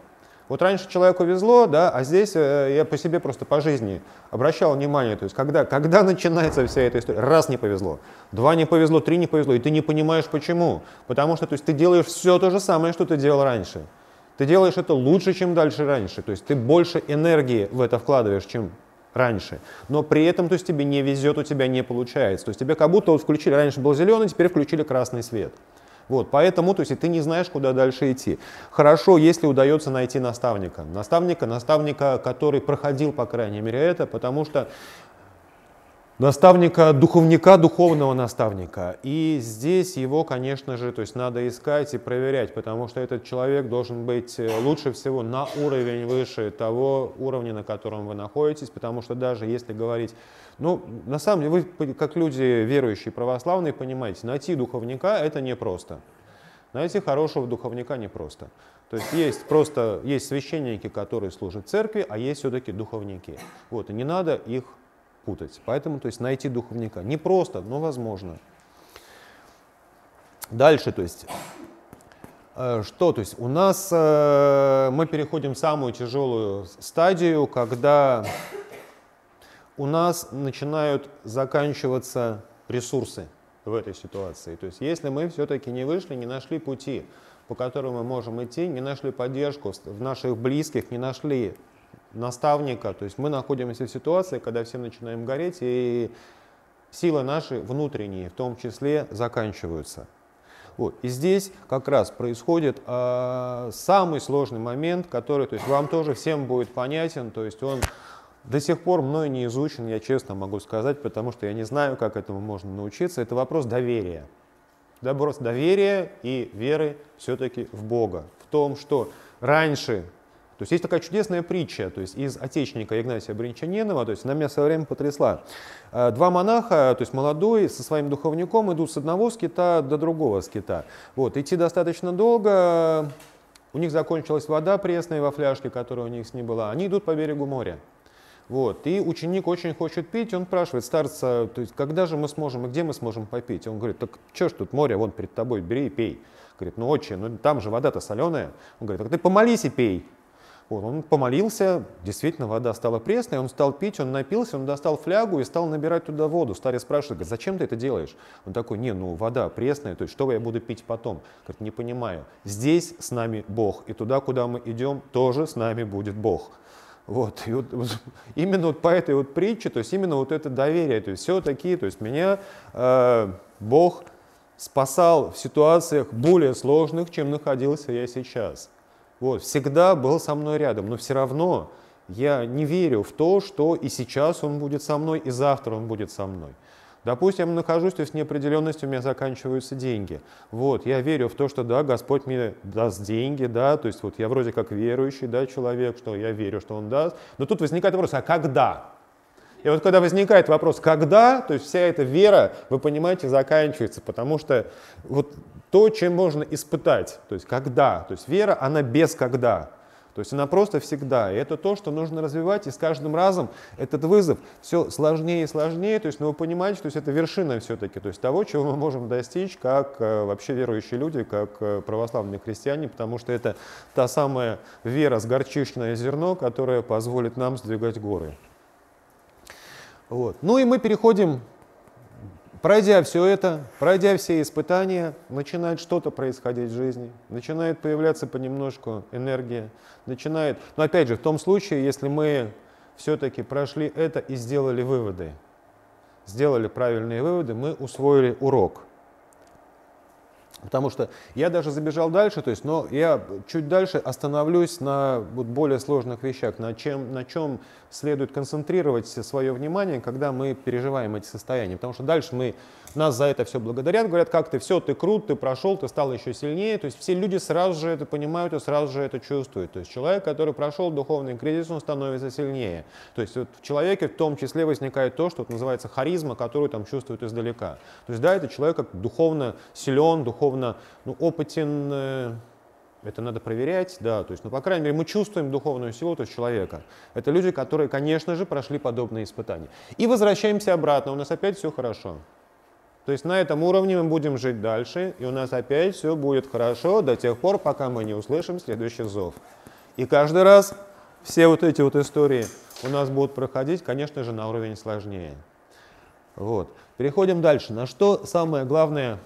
Вот раньше человеку везло, да, а здесь э, я по себе просто по жизни обращал внимание, то есть когда, когда начинается вся эта история, раз не повезло, два не повезло, три не повезло, и ты не понимаешь почему. Потому что то есть, ты делаешь все то же самое, что ты делал раньше. Ты делаешь это лучше, чем дальше раньше. То есть ты больше энергии в это вкладываешь, чем раньше. Но при этом то есть, тебе не везет, у тебя не получается. То есть тебе как будто вот включили, раньше был зеленый, теперь включили красный свет. Вот, поэтому, то есть, ты не знаешь, куда дальше идти. Хорошо, если удается найти наставника. Наставника, наставника, который проходил, по крайней мере, это, потому что наставника, духовника, духовного наставника. И здесь его, конечно же, то есть надо искать и проверять, потому что этот человек должен быть э, лучше всего на уровень выше того уровня, на котором вы находитесь, потому что даже если говорить, ну, на самом деле, вы, как люди верующие, православные, понимаете, найти духовника это непросто. Найти хорошего духовника непросто. То есть есть просто есть священники, которые служат церкви, а есть все-таки духовники. Вот, и не надо их путать. Поэтому то есть, найти духовника не просто, но возможно. Дальше, то есть, э, что? То есть у нас э, мы переходим в самую тяжелую стадию, когда у нас начинают заканчиваться ресурсы в этой ситуации. То есть если мы все-таки не вышли, не нашли пути, по которым мы можем идти, не нашли поддержку в наших близких, не нашли наставника. То есть мы находимся в ситуации, когда все начинаем гореть, и силы наши внутренние в том числе заканчиваются. Вот. И здесь как раз происходит э, самый сложный момент, который то есть, вам тоже всем будет понятен, то есть он до сих пор мной не изучен, я честно могу сказать, потому что я не знаю, как этому можно научиться. Это вопрос доверия. Вопрос доверия и веры все-таки в Бога. В том, что раньше то есть есть такая чудесная притча, то есть из отечника Игнатия Бринчанинова, то есть она меня со время потрясла. Э, два монаха, то есть молодой, со своим духовником идут с одного скита до другого скита. Вот, идти достаточно долго, у них закончилась вода пресная во фляжке, которая у них с ней была, они идут по берегу моря. Вот. И ученик очень хочет пить, он спрашивает старца, то есть, когда же мы сможем и где мы сможем попить? Он говорит, так что ж тут море, вон перед тобой, бери и пей. Говорит, ну отче, ну там же вода-то соленая. Он говорит, так ты помолись и пей. Вот, он помолился, действительно, вода стала пресной, он стал пить, он напился, он достал флягу и стал набирать туда воду. Старец спрашивает, говорит, зачем ты это делаешь? Он такой, не, ну вода пресная, то есть что я буду пить потом? Говорит, не понимаю. Здесь с нами Бог, и туда, куда мы идем, тоже с нами будет Бог. Вот, и вот, вот именно вот по этой вот притче, то есть именно вот это доверие, то есть все такие, то есть меня э, Бог спасал в ситуациях более сложных, чем находился я сейчас. Вот, всегда был со мной рядом, но все равно я не верю в то, что и сейчас он будет со мной, и завтра он будет со мной. Допустим, я нахожусь, есть неопределенности у меня заканчиваются деньги. Вот, я верю в то, что да, Господь мне даст деньги, да, то есть вот я вроде как верующий, да, человек, что я верю, что Он даст. Но тут возникает вопрос, а когда? И вот когда возникает вопрос, когда, то есть вся эта вера, вы понимаете, заканчивается, потому что вот то, чем можно испытать, то есть когда, то есть вера, она без когда. То есть она просто всегда. И это то, что нужно развивать, и с каждым разом этот вызов все сложнее и сложнее. То есть, ну, вы понимаете, то есть это вершина все-таки, то есть того, чего мы можем достичь как э, вообще верующие люди, как э, православные христиане, потому что это та самая вера с горчичное зерно, которая позволит нам сдвигать горы. Вот. Ну и мы переходим Пройдя все это, пройдя все испытания, начинает что-то происходить в жизни, начинает появляться понемножку энергия, начинает, но опять же, в том случае, если мы все-таки прошли это и сделали выводы, сделали правильные выводы, мы усвоили урок. Потому что я даже забежал дальше, то есть, но я чуть дальше остановлюсь на вот более сложных вещах, на чем, на чем следует концентрировать свое внимание, когда мы переживаем эти состояния. Потому что дальше мы, нас за это все благодарят, говорят, как ты, все, ты крут, ты прошел, ты стал еще сильнее. То есть все люди сразу же это понимают и сразу же это чувствуют. То есть человек, который прошел духовный кризис, он становится сильнее. То есть вот в человеке в том числе возникает то, что называется харизма, которую там чувствуют издалека. То есть да, это человек как духовно силен, духовно ну, опытен, э, это надо проверять, да, то есть, ну, по крайней мере, мы чувствуем духовную силу то есть человека. Это люди, которые, конечно же, прошли подобные испытания. И возвращаемся обратно, у нас опять все хорошо. То есть на этом уровне мы будем жить дальше, и у нас опять все будет хорошо до тех пор, пока мы не услышим следующий зов. И каждый раз все вот эти вот истории у нас будут проходить, конечно же, на уровень сложнее. Вот. Переходим дальше. На что самое главное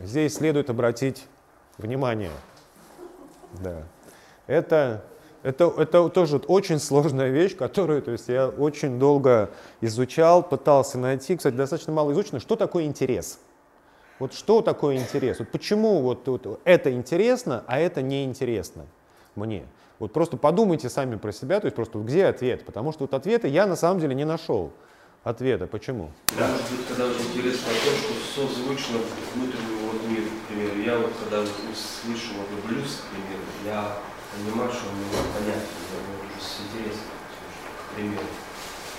здесь следует обратить внимание – да. Это, это, это тоже очень сложная вещь, которую то есть, я очень долго изучал, пытался найти. Кстати, достаточно мало изучено. Что такое интерес? Вот что такое интерес? Вот почему вот, вот это интересно, а это неинтересно мне? Вот просто подумайте сами про себя, то есть просто где ответ? Потому что вот ответа я на самом деле не нашел ответа. Почему? Да, может быть, когда очень интересно то, что созвучно внутреннему вот миру, к примеру. Я вот когда услышу вот блюз, к примеру, я понимаю, что он мне понятен, я уже с интересом к примеру.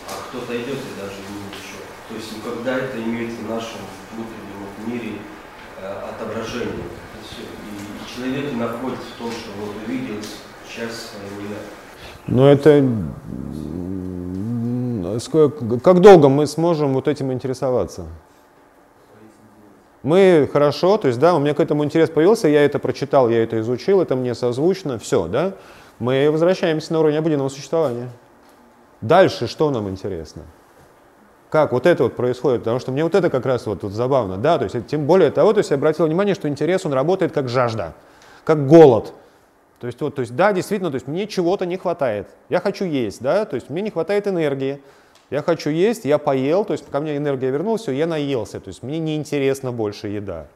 А кто-то идет и даже не еще. То есть никогда это имеет в нашем внутреннем мире э, отображение. И, и человек находит в том, что вот увидел часть своего я. Но это как долго мы сможем вот этим интересоваться? Мы хорошо, то есть, да, у меня к этому интерес появился, я это прочитал, я это изучил, это мне созвучно, все, да. Мы возвращаемся на уровень обыденного существования. Дальше что нам интересно? Как вот это вот происходит? Потому что мне вот это как раз вот, вот забавно, да, то есть, тем более того, то есть я обратил внимание, что интерес, он работает как жажда, как голод. То есть, вот, то есть, да, действительно, то есть мне чего-то не хватает. Я хочу есть, да, то есть мне не хватает энергии. Я хочу есть, я поел, то есть ко мне энергия вернулась, все, я наелся, то есть мне неинтересна больше еда.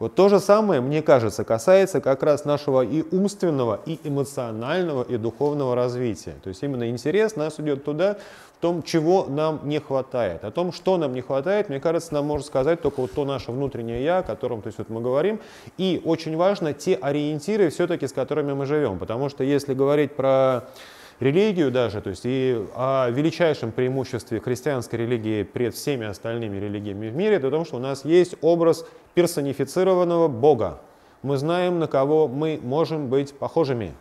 Вот то же самое, мне кажется, касается как раз нашего и умственного, и эмоционального, и духовного развития. То есть именно интерес нас идет туда, в том, чего нам не хватает. О том, что нам не хватает, мне кажется, нам может сказать только вот то наше внутреннее «я», о котором то есть, вот мы говорим. И очень важно те ориентиры все-таки, с которыми мы живем. Потому что если говорить про религию даже, то есть и о величайшем преимуществе христианской религии пред всеми остальными религиями в мире, это о что у нас есть образ персонифицированного Бога. Мы знаем, на кого мы можем быть похожими.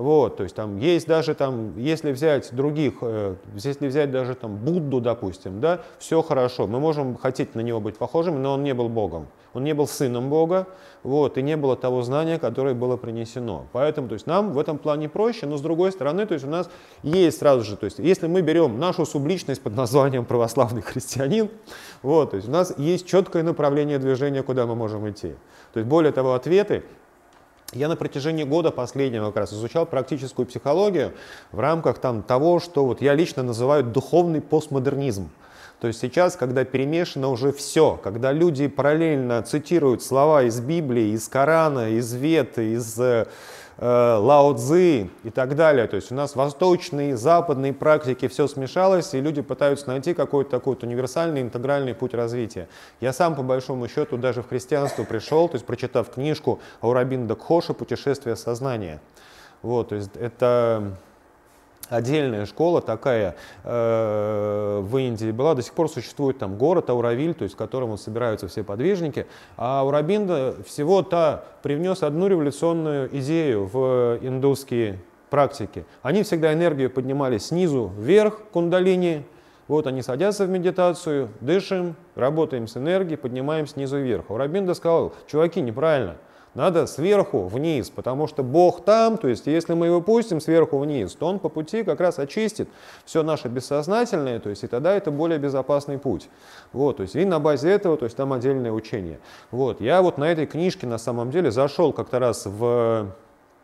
Вот, то есть там есть даже там, если взять других, э, если взять даже там Будду, допустим, да, все хорошо, мы можем хотеть на него быть похожими, но он не был Богом, он не был сыном Бога, вот, и не было того знания, которое было принесено. Поэтому, то есть нам в этом плане проще, но с другой стороны, то есть у нас есть сразу же, то есть если мы берем нашу субличность под названием православный христианин, вот, то есть у нас есть четкое направление движения, куда мы можем идти. То есть более того, ответы я на протяжении года последнего как раз изучал практическую психологию в рамках там, того, что вот я лично называю духовный постмодернизм. То есть сейчас, когда перемешано уже все, когда люди параллельно цитируют слова из Библии, из Корана, из Веты, из э, Лао Цзы и так далее. То есть у нас восточные, западные практики, все смешалось, и люди пытаются найти какой-то такой вот универсальный, интегральный путь развития. Я сам, по большому счету, даже в христианство пришел, то есть прочитав книжку Аурабинда Кхоша «Путешествие сознания». Вот, то есть это отдельная школа такая э, в Индии была, до сих пор существует там город Ауравиль, то есть в котором собираются все подвижники, а Аурабинда всего-то привнес одну революционную идею в индусские практики. Они всегда энергию поднимали снизу вверх, кундалини, вот они садятся в медитацию, дышим, работаем с энергией, поднимаем снизу вверх. Аурабинда сказал, чуваки, неправильно – надо сверху вниз, потому что Бог там, то есть если мы его пустим сверху вниз, то он по пути как раз очистит все наше бессознательное, то есть и тогда это более безопасный путь. Вот, то есть и на базе этого, то есть там отдельное учение. Вот, я вот на этой книжке на самом деле зашел как-то раз в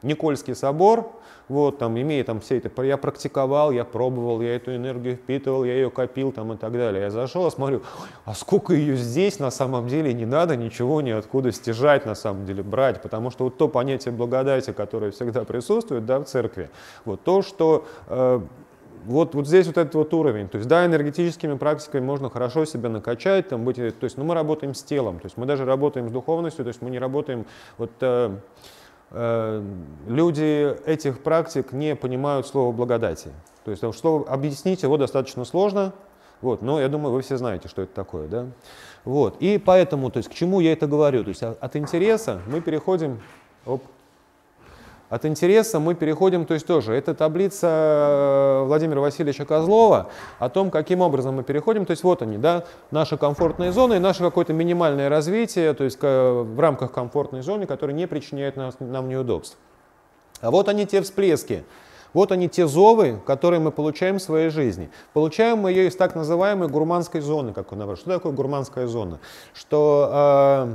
Никольский собор, вот, там, имея там все это, я практиковал, я пробовал, я эту энергию впитывал, я ее копил там и так далее. Я зашел, смотрю, а сколько ее здесь на самом деле не надо ничего ниоткуда стяжать на самом деле, брать, потому что вот то понятие благодати, которое всегда присутствует, да, в церкви, вот то, что э, вот, вот здесь вот этот вот уровень. То есть, да, энергетическими практиками можно хорошо себя накачать, там быть, то есть, но мы работаем с телом, то есть мы даже работаем с духовностью, то есть мы не работаем, вот э, люди этих практик не понимают слово благодати. То есть, что объяснить его достаточно сложно, вот, но я думаю, вы все знаете, что это такое, да? Вот, и поэтому, то есть, к чему я это говорю? То есть, от интереса мы переходим, оп, от интереса мы переходим, то есть тоже, это таблица э, Владимира Васильевича Козлова о том, каким образом мы переходим, то есть вот они, да, наша комфортная зона и наше какое-то минимальное развитие, то есть в рамках комфортной зоны, которые не причиняют нам, нам неудобств. А вот они те всплески, вот они те зовы, которые мы получаем в своей жизни. Получаем мы ее из так называемой гурманской зоны, как он говорит. Что такое гурманская зона? Что э,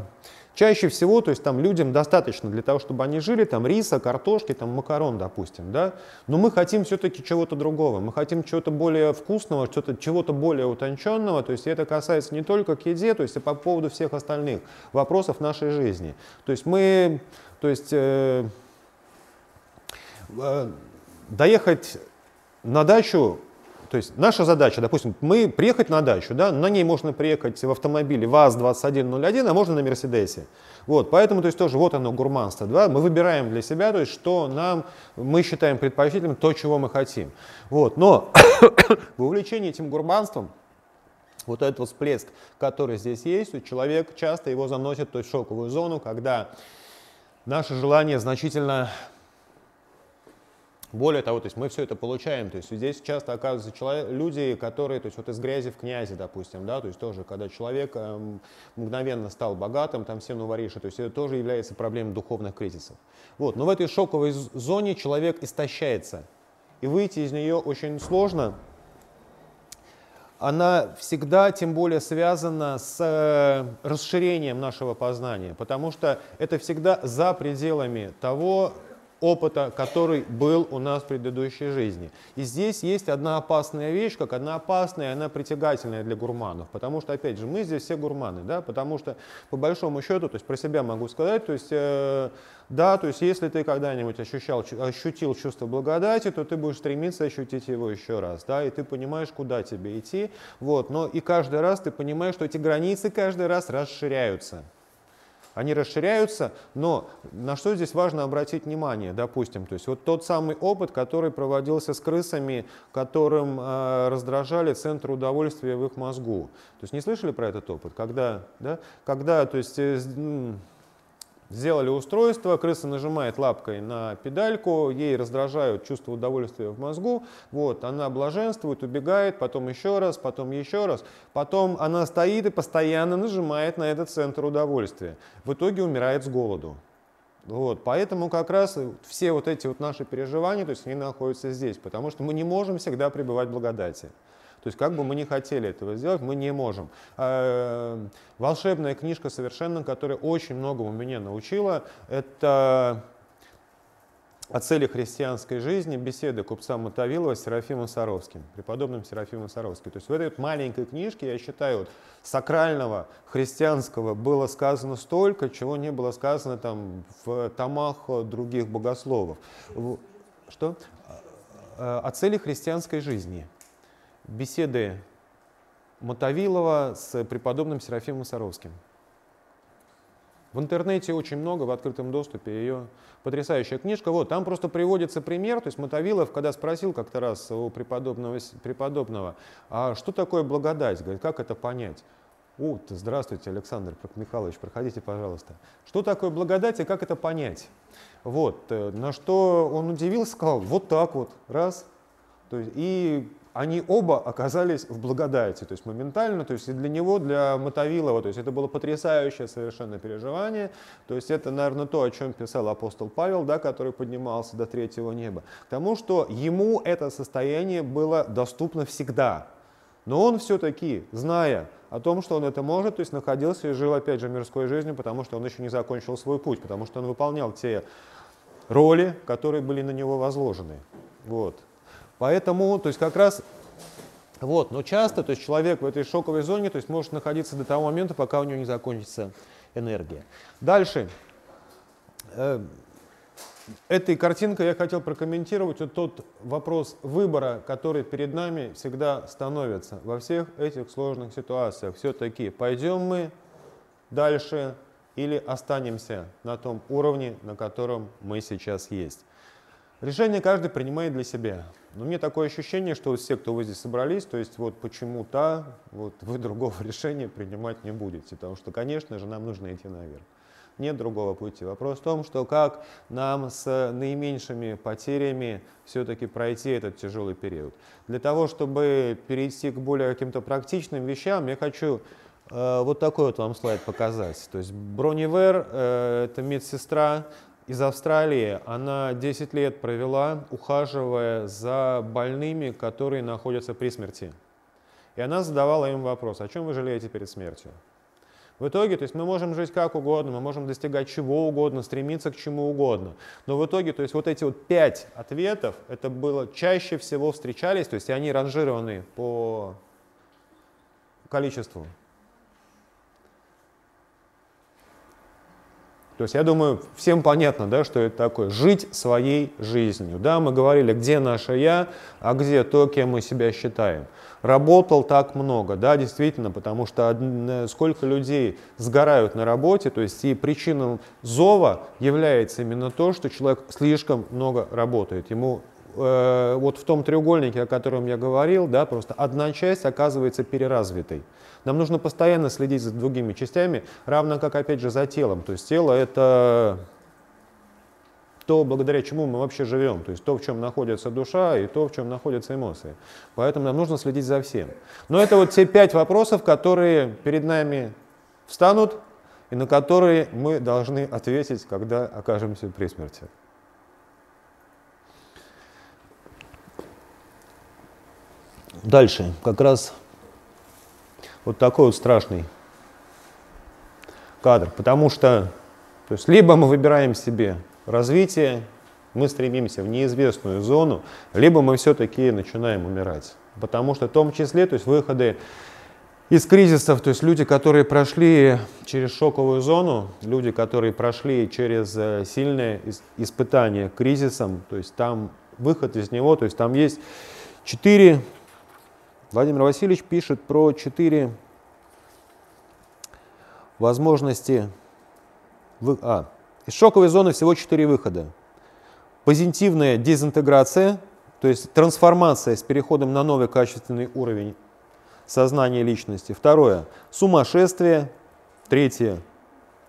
Чаще всего, то есть там людям достаточно для того, чтобы они жили, там риса, картошки, там макарон, допустим, да, но мы хотим все-таки чего-то другого, мы хотим чего-то более вкусного, чего-то более утонченного, то есть это касается не только к еде, то есть и по поводу всех остальных вопросов нашей жизни. То есть мы, то есть э, э, доехать на дачу то есть наша задача, допустим, мы приехать на дачу, да, на ней можно приехать в автомобиле ВАЗ-2101, а можно на Мерседесе. Вот, поэтому, то есть тоже вот оно гурманство, да, мы выбираем для себя, то есть что нам, мы считаем предпочтительным, то, чего мы хотим. Вот, но в увлечении этим гурманством, вот этот вот всплеск, который здесь есть, человек часто его заносит то есть, шоковую зону, когда наше желание значительно более того, то есть мы все это получаем, то есть здесь часто оказываются человек, люди, которые, то есть вот из грязи в князи, допустим, да, то есть тоже, когда человек э, мгновенно стал богатым, там все новориши, то есть это тоже является проблемой духовных кризисов. Вот, но в этой шоковой зоне человек истощается, и выйти из нее очень сложно, она всегда тем более связана с э, расширением нашего познания, потому что это всегда за пределами того, опыта, который был у нас в предыдущей жизни. И здесь есть одна опасная вещь, как одна опасная, она притягательная для гурманов, потому что, опять же, мы здесь все гурманы, да, потому что, по большому счету, то есть про себя могу сказать, то есть, э, да, то есть, если ты когда-нибудь ощущал, ощутил чувство благодати, то ты будешь стремиться ощутить его еще раз, да, и ты понимаешь, куда тебе идти, вот, но и каждый раз ты понимаешь, что эти границы каждый раз расширяются. Они расширяются, но на что здесь важно обратить внимание, допустим, то есть вот тот самый опыт, который проводился с крысами, которым э, раздражали центр удовольствия в их мозгу. То есть не слышали про этот опыт? Когда, да, когда то есть, э, Сделали устройство, крыса нажимает лапкой на педальку, ей раздражают чувство удовольствия в мозгу, вот, она блаженствует, убегает, потом еще раз, потом еще раз, потом она стоит и постоянно нажимает на этот центр удовольствия. В итоге умирает с голоду. Вот, поэтому как раз все вот эти вот наши переживания, то есть они находятся здесь, потому что мы не можем всегда пребывать в благодати. То есть как бы мы не хотели этого сделать, мы не можем. А, волшебная книжка совершенно, которая очень многому меня научила, это о цели христианской жизни беседы купца Мотовилова с Серафимом Саровским, преподобным Серафимом Саровским. То есть в этой вот маленькой книжке, я считаю, вот, сакрального христианского было сказано столько, чего не было сказано там в томах других богословов. Что? О цели христианской жизни беседы Мотовилова с преподобным Серафимом Саровским. В интернете очень много, в открытом доступе ее потрясающая книжка. Вот, там просто приводится пример, то есть Мотовилов, когда спросил как-то раз у преподобного, преподобного, а что такое благодать, говорит, как это понять? О, здравствуйте, Александр Михайлович, проходите, пожалуйста. Что такое благодать и как это понять? Вот, э, на что он удивился, сказал, вот так вот, раз. То есть, и они оба оказались в благодати, то есть моментально, то есть и для него, для Мотовилова, то есть это было потрясающее совершенно переживание, то есть это, наверное, то, о чем писал апостол Павел, да, который поднимался до третьего неба, к тому, что ему это состояние было доступно всегда, но он все-таки, зная о том, что он это может, то есть находился и жил опять же мирской жизнью, потому что он еще не закончил свой путь, потому что он выполнял те роли, которые были на него возложены. Вот. Поэтому, то есть как раз, вот, но часто, то есть человек в этой шоковой зоне, то есть может находиться до того момента, пока у него не закончится энергия. Дальше. Э, этой картинкой я хотел прокомментировать вот тот вопрос выбора, который перед нами всегда становится во всех этих сложных ситуациях. Все-таки пойдем мы дальше или останемся на том уровне, на котором мы сейчас есть. Решение каждый принимает для себя. Но мне такое ощущение, что все, кто вы здесь собрались, то есть вот почему-то вот вы другого решения принимать не будете, потому что, конечно же, нам нужно идти наверх. Нет другого пути. Вопрос в том, что как нам с наименьшими потерями все-таки пройти этот тяжелый период. Для того, чтобы перейти к более каким-то практичным вещам, я хочу э, вот такой вот вам слайд показать. То есть Бронивер э, это медсестра из Австралии. Она 10 лет провела, ухаживая за больными, которые находятся при смерти. И она задавала им вопрос, о чем вы жалеете перед смертью? В итоге, то есть мы можем жить как угодно, мы можем достигать чего угодно, стремиться к чему угодно. Но в итоге, то есть вот эти вот пять ответов, это было чаще всего встречались, то есть они ранжированы по количеству. То есть я думаю, всем понятно, да, что это такое. Жить своей жизнью. Да, мы говорили, где наше я, а где то, кем мы себя считаем. Работал так много, да, действительно, потому что сколько людей сгорают на работе, то есть и причиной зова является именно то, что человек слишком много работает. Ему э, вот в том треугольнике, о котором я говорил, да, просто одна часть оказывается переразвитой. Нам нужно постоянно следить за другими частями, равно как, опять же, за телом. То есть тело — это то, благодаря чему мы вообще живем, то есть то, в чем находится душа и то, в чем находятся эмоции. Поэтому нам нужно следить за всем. Но это вот те пять вопросов, которые перед нами встанут и на которые мы должны ответить, когда окажемся при смерти. Дальше, как раз вот такой вот страшный кадр. Потому что то есть, либо мы выбираем себе развитие, мы стремимся в неизвестную зону, либо мы все-таки начинаем умирать. Потому что в том числе, то есть выходы из кризисов, то есть люди, которые прошли через шоковую зону, люди, которые прошли через э, сильное испытание кризисом, то есть там выход из него, то есть там есть четыре Владимир Васильевич пишет про четыре возможности. А, из шоковой зоны всего четыре выхода. Позитивная дезинтеграция, то есть трансформация с переходом на новый качественный уровень сознания личности. Второе – сумасшествие. Третье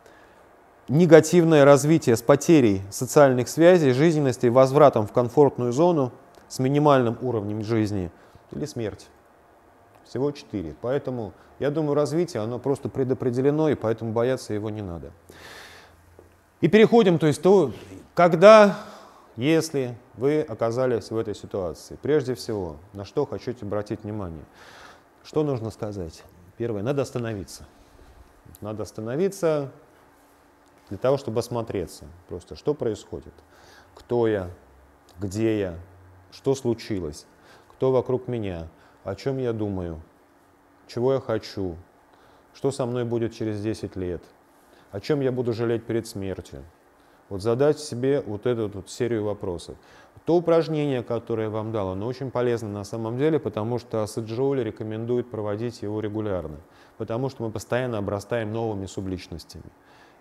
– негативное развитие с потерей социальных связей, жизненности, возвратом в комфортную зону с минимальным уровнем жизни или смерть. Всего четыре. Поэтому, я думаю, развитие, оно просто предопределено, и поэтому бояться его не надо. И переходим, то есть, то, когда, если вы оказались в этой ситуации, прежде всего, на что хочу обратить внимание. Что нужно сказать? Первое, надо остановиться. Надо остановиться для того, чтобы осмотреться. Просто что происходит, кто я, где я, что случилось, кто вокруг меня – о чем я думаю, чего я хочу, что со мной будет через 10 лет, о чем я буду жалеть перед смертью. Вот задать себе вот эту вот серию вопросов. То упражнение, которое я вам дал, оно очень полезно на самом деле, потому что Саджоули рекомендует проводить его регулярно, потому что мы постоянно обрастаем новыми субличностями.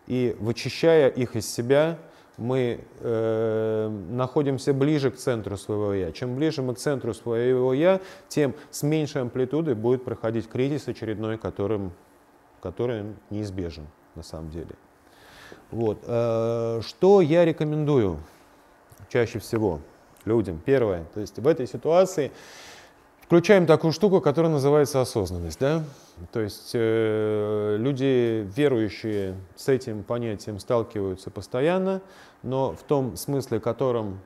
И вычищая их из себя, мы э, находимся ближе к центру своего «я». Чем ближе мы к центру своего «я», тем с меньшей амплитудой будет проходить кризис очередной, которым, который неизбежен на самом деле. Вот. Э, что я рекомендую чаще всего людям? Первое, то есть в этой ситуации включаем такую штуку, которая называется осознанность. Да? То есть э, люди, верующие, с этим понятием сталкиваются постоянно, но в том смысле, которым,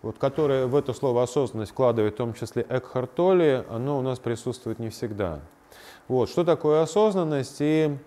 вот, которое в это слово осознанность вкладывает в том числе Экхарт Толли, оно у нас присутствует не всегда. Вот, что такое осознанность? И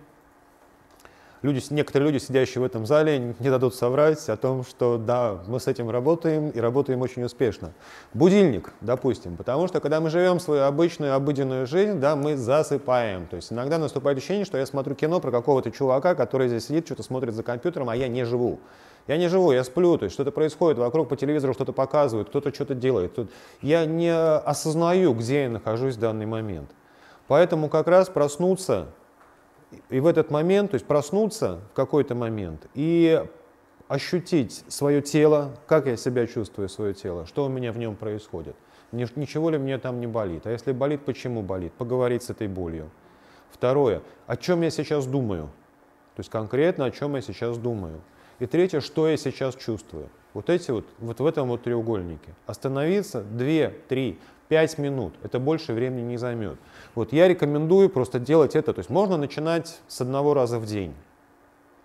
люди, некоторые люди, сидящие в этом зале, не дадут соврать о том, что да, мы с этим работаем и работаем очень успешно. Будильник, допустим, потому что когда мы живем свою обычную обыденную жизнь, да, мы засыпаем. То есть иногда наступает ощущение, что я смотрю кино про какого-то чувака, который здесь сидит, что-то смотрит за компьютером, а я не живу. Я не живу, я сплю, то есть что-то происходит вокруг по телевизору, что-то показывают, кто-то что-то делает. Я не осознаю, где я нахожусь в данный момент. Поэтому как раз проснуться и в этот момент, то есть проснуться в какой-то момент и ощутить свое тело, как я себя чувствую, свое тело, что у меня в нем происходит. Ничего ли мне там не болит? А если болит, почему болит? Поговорить с этой болью. Второе, о чем я сейчас думаю? То есть конкретно о чем я сейчас думаю. И третье, что я сейчас чувствую. Вот эти вот, вот в этом вот треугольнике. Остановиться 2, 3, 5 минут. Это больше времени не займет. Вот я рекомендую просто делать это. То есть можно начинать с одного раза в день.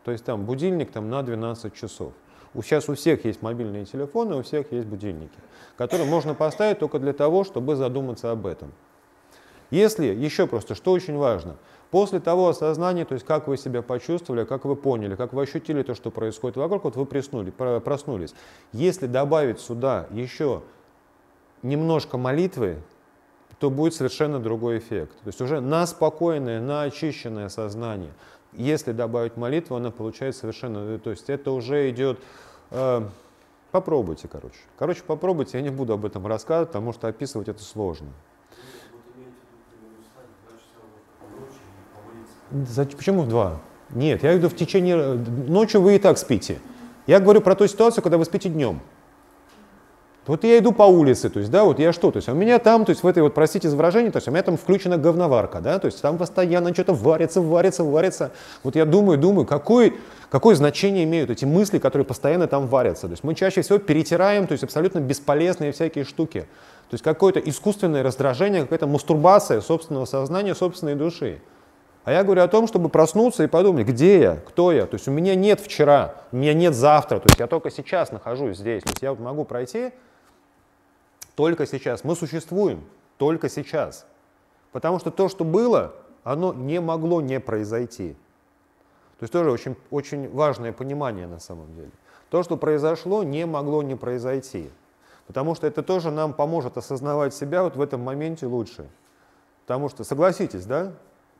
То есть там будильник там, на 12 часов. Сейчас у всех есть мобильные телефоны, у всех есть будильники, которые можно поставить только для того, чтобы задуматься об этом. Если, еще просто, что очень важно, После того осознания, то есть как вы себя почувствовали, как вы поняли, как вы ощутили то, что происходит вокруг, вот вы приснули, проснулись. Если добавить сюда еще немножко молитвы, то будет совершенно другой эффект. То есть уже на спокойное, на очищенное сознание. Если добавить молитву, она получается совершенно... То есть это уже идет... Э, попробуйте, короче. Короче, попробуйте, я не буду об этом рассказывать, потому что описывать это сложно. Почему в два? Нет, я иду в течение... Ночью вы и так спите. Я говорю про ту ситуацию, когда вы спите днем. Вот я иду по улице, то есть, да, вот я что, то есть у меня там, то есть в этой вот, простите за выражение, то есть у меня там включена говноварка, да, то есть там постоянно что-то варится, варится, варится. Вот я думаю, думаю, какой, какое значение имеют эти мысли, которые постоянно там варятся. То есть мы чаще всего перетираем, то есть абсолютно бесполезные всякие штуки. То есть какое-то искусственное раздражение, какая-то мастурбация собственного сознания, собственной души. А я говорю о том, чтобы проснуться и подумать, где я, кто я. То есть у меня нет вчера, у меня нет завтра. То есть я только сейчас нахожусь здесь. То есть я могу пройти только сейчас. Мы существуем только сейчас. Потому что то, что было, оно не могло не произойти. То есть тоже очень, очень важное понимание на самом деле. То, что произошло, не могло не произойти. Потому что это тоже нам поможет осознавать себя вот в этом моменте лучше. Потому что, согласитесь, да,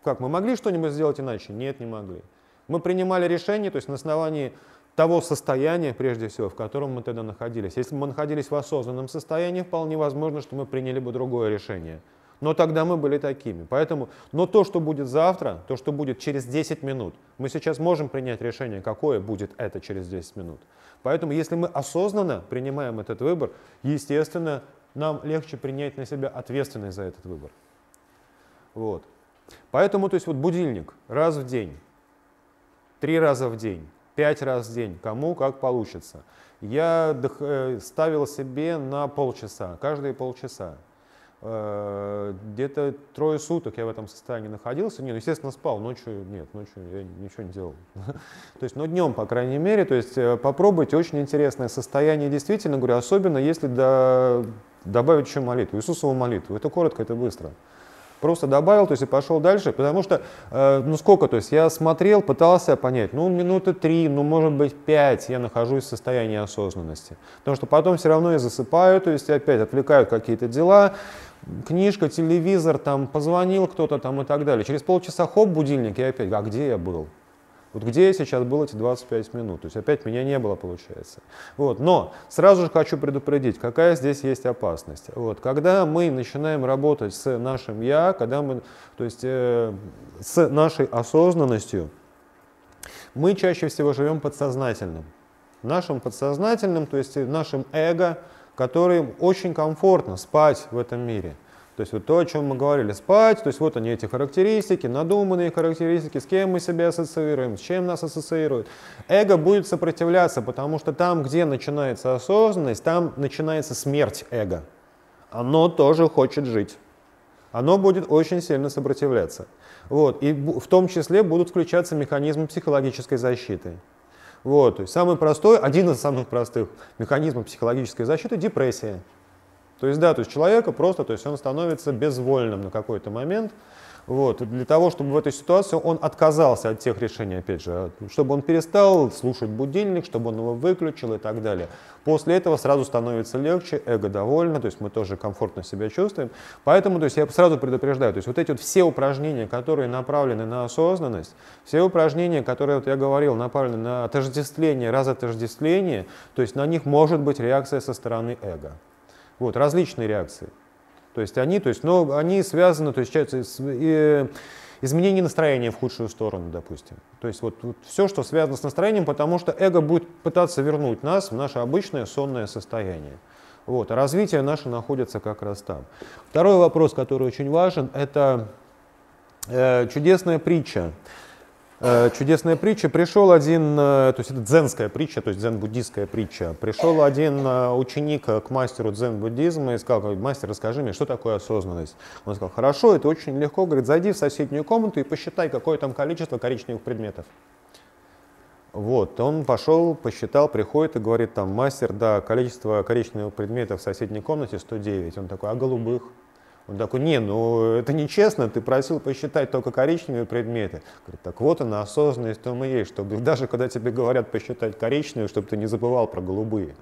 как, мы могли что-нибудь сделать иначе? Нет, не могли. Мы принимали решение, то есть на основании того состояния, прежде всего, в котором мы тогда находились. Если бы мы находились в осознанном состоянии, вполне возможно, что мы приняли бы другое решение. Но тогда мы были такими. Поэтому, но то, что будет завтра, то, что будет через 10 минут, мы сейчас можем принять решение, какое будет это через 10 минут. Поэтому, если мы осознанно принимаем этот выбор, естественно, нам легче принять на себя ответственность за этот выбор. Вот. Поэтому, то есть вот будильник раз в день, три раза в день, пять раз в день, кому как получится. Я э, ставил себе на полчаса, каждые полчаса. Э, где-то трое суток я в этом состоянии находился. Нет, ну, естественно, спал, ночью нет, ночью я ничего не делал. То есть, но днем, по крайней мере, то есть э, попробуйте, очень интересное состояние, действительно говорю, особенно если добавить еще молитву, Иисусову молитву. Это коротко, это быстро. Просто добавил, то есть и пошел дальше, потому что, э, ну сколько, то есть я смотрел, пытался понять, ну минуты три, ну может быть пять я нахожусь в состоянии осознанности. Потому что потом все равно я засыпаю, то есть опять отвлекают какие-то дела, книжка, телевизор, там позвонил кто-то там и так далее. Через полчаса хоп, будильник, и опять, а где я был? Вот где я сейчас был эти 25 минут? То есть опять меня не было, получается. Вот. Но сразу же хочу предупредить, какая здесь есть опасность. Вот. Когда мы начинаем работать с нашим «я», когда мы, то есть э, с нашей осознанностью, мы чаще всего живем подсознательным. Нашим подсознательным, то есть нашим эго, которым очень комфортно спать в этом мире – то есть вот то, о чем мы говорили, спать, то есть вот они эти характеристики, надуманные характеристики, с кем мы себя ассоциируем, с чем нас ассоциируют. Эго будет сопротивляться, потому что там, где начинается осознанность, там начинается смерть эго. Оно тоже хочет жить. Оно будет очень сильно сопротивляться. Вот. И в том числе будут включаться механизмы психологической защиты. Вот. То есть самый простой, один из самых простых механизмов психологической защиты – депрессия. То есть, да, то есть человека просто, то есть он становится безвольным на какой-то момент. Вот. Для того, чтобы в этой ситуации он отказался от тех решений, опять же, чтобы он перестал слушать будильник, чтобы он его выключил и так далее. После этого сразу становится легче, эго довольно, то есть мы тоже комфортно себя чувствуем. Поэтому то есть я сразу предупреждаю, то есть вот эти вот все упражнения, которые направлены на осознанность, все упражнения, которые, вот я говорил, направлены на отождествление, разотождествление, то есть на них может быть реакция со стороны эго. Вот, различные реакции. То есть они, то есть, но они связаны, то есть, и, изменение настроения в худшую сторону, допустим. То есть вот, вот все, что связано с настроением, потому что эго будет пытаться вернуть нас в наше обычное сонное состояние. Вот, а развитие наше находится как раз там. Второй вопрос, который очень важен, это э, чудесная притча. Э, чудесная притча. Пришел один, э, то есть это дзенская притча, то есть дзен-буддийская притча. Пришел один э, ученик к мастеру дзен-буддизма и сказал, мастер, расскажи мне, что такое осознанность? Он сказал, хорошо, это очень легко. Говорит, зайди в соседнюю комнату и посчитай, какое там количество коричневых предметов. Вот, он пошел, посчитал, приходит и говорит, там, мастер, да, количество коричневых предметов в соседней комнате 109. Он такой, а голубых? Он такой, не, ну это нечестно, ты просил посчитать только коричневые предметы. Говорит, так вот она, осознанность в том и есть, чтобы даже когда тебе говорят посчитать коричневые, чтобы ты не забывал про голубые.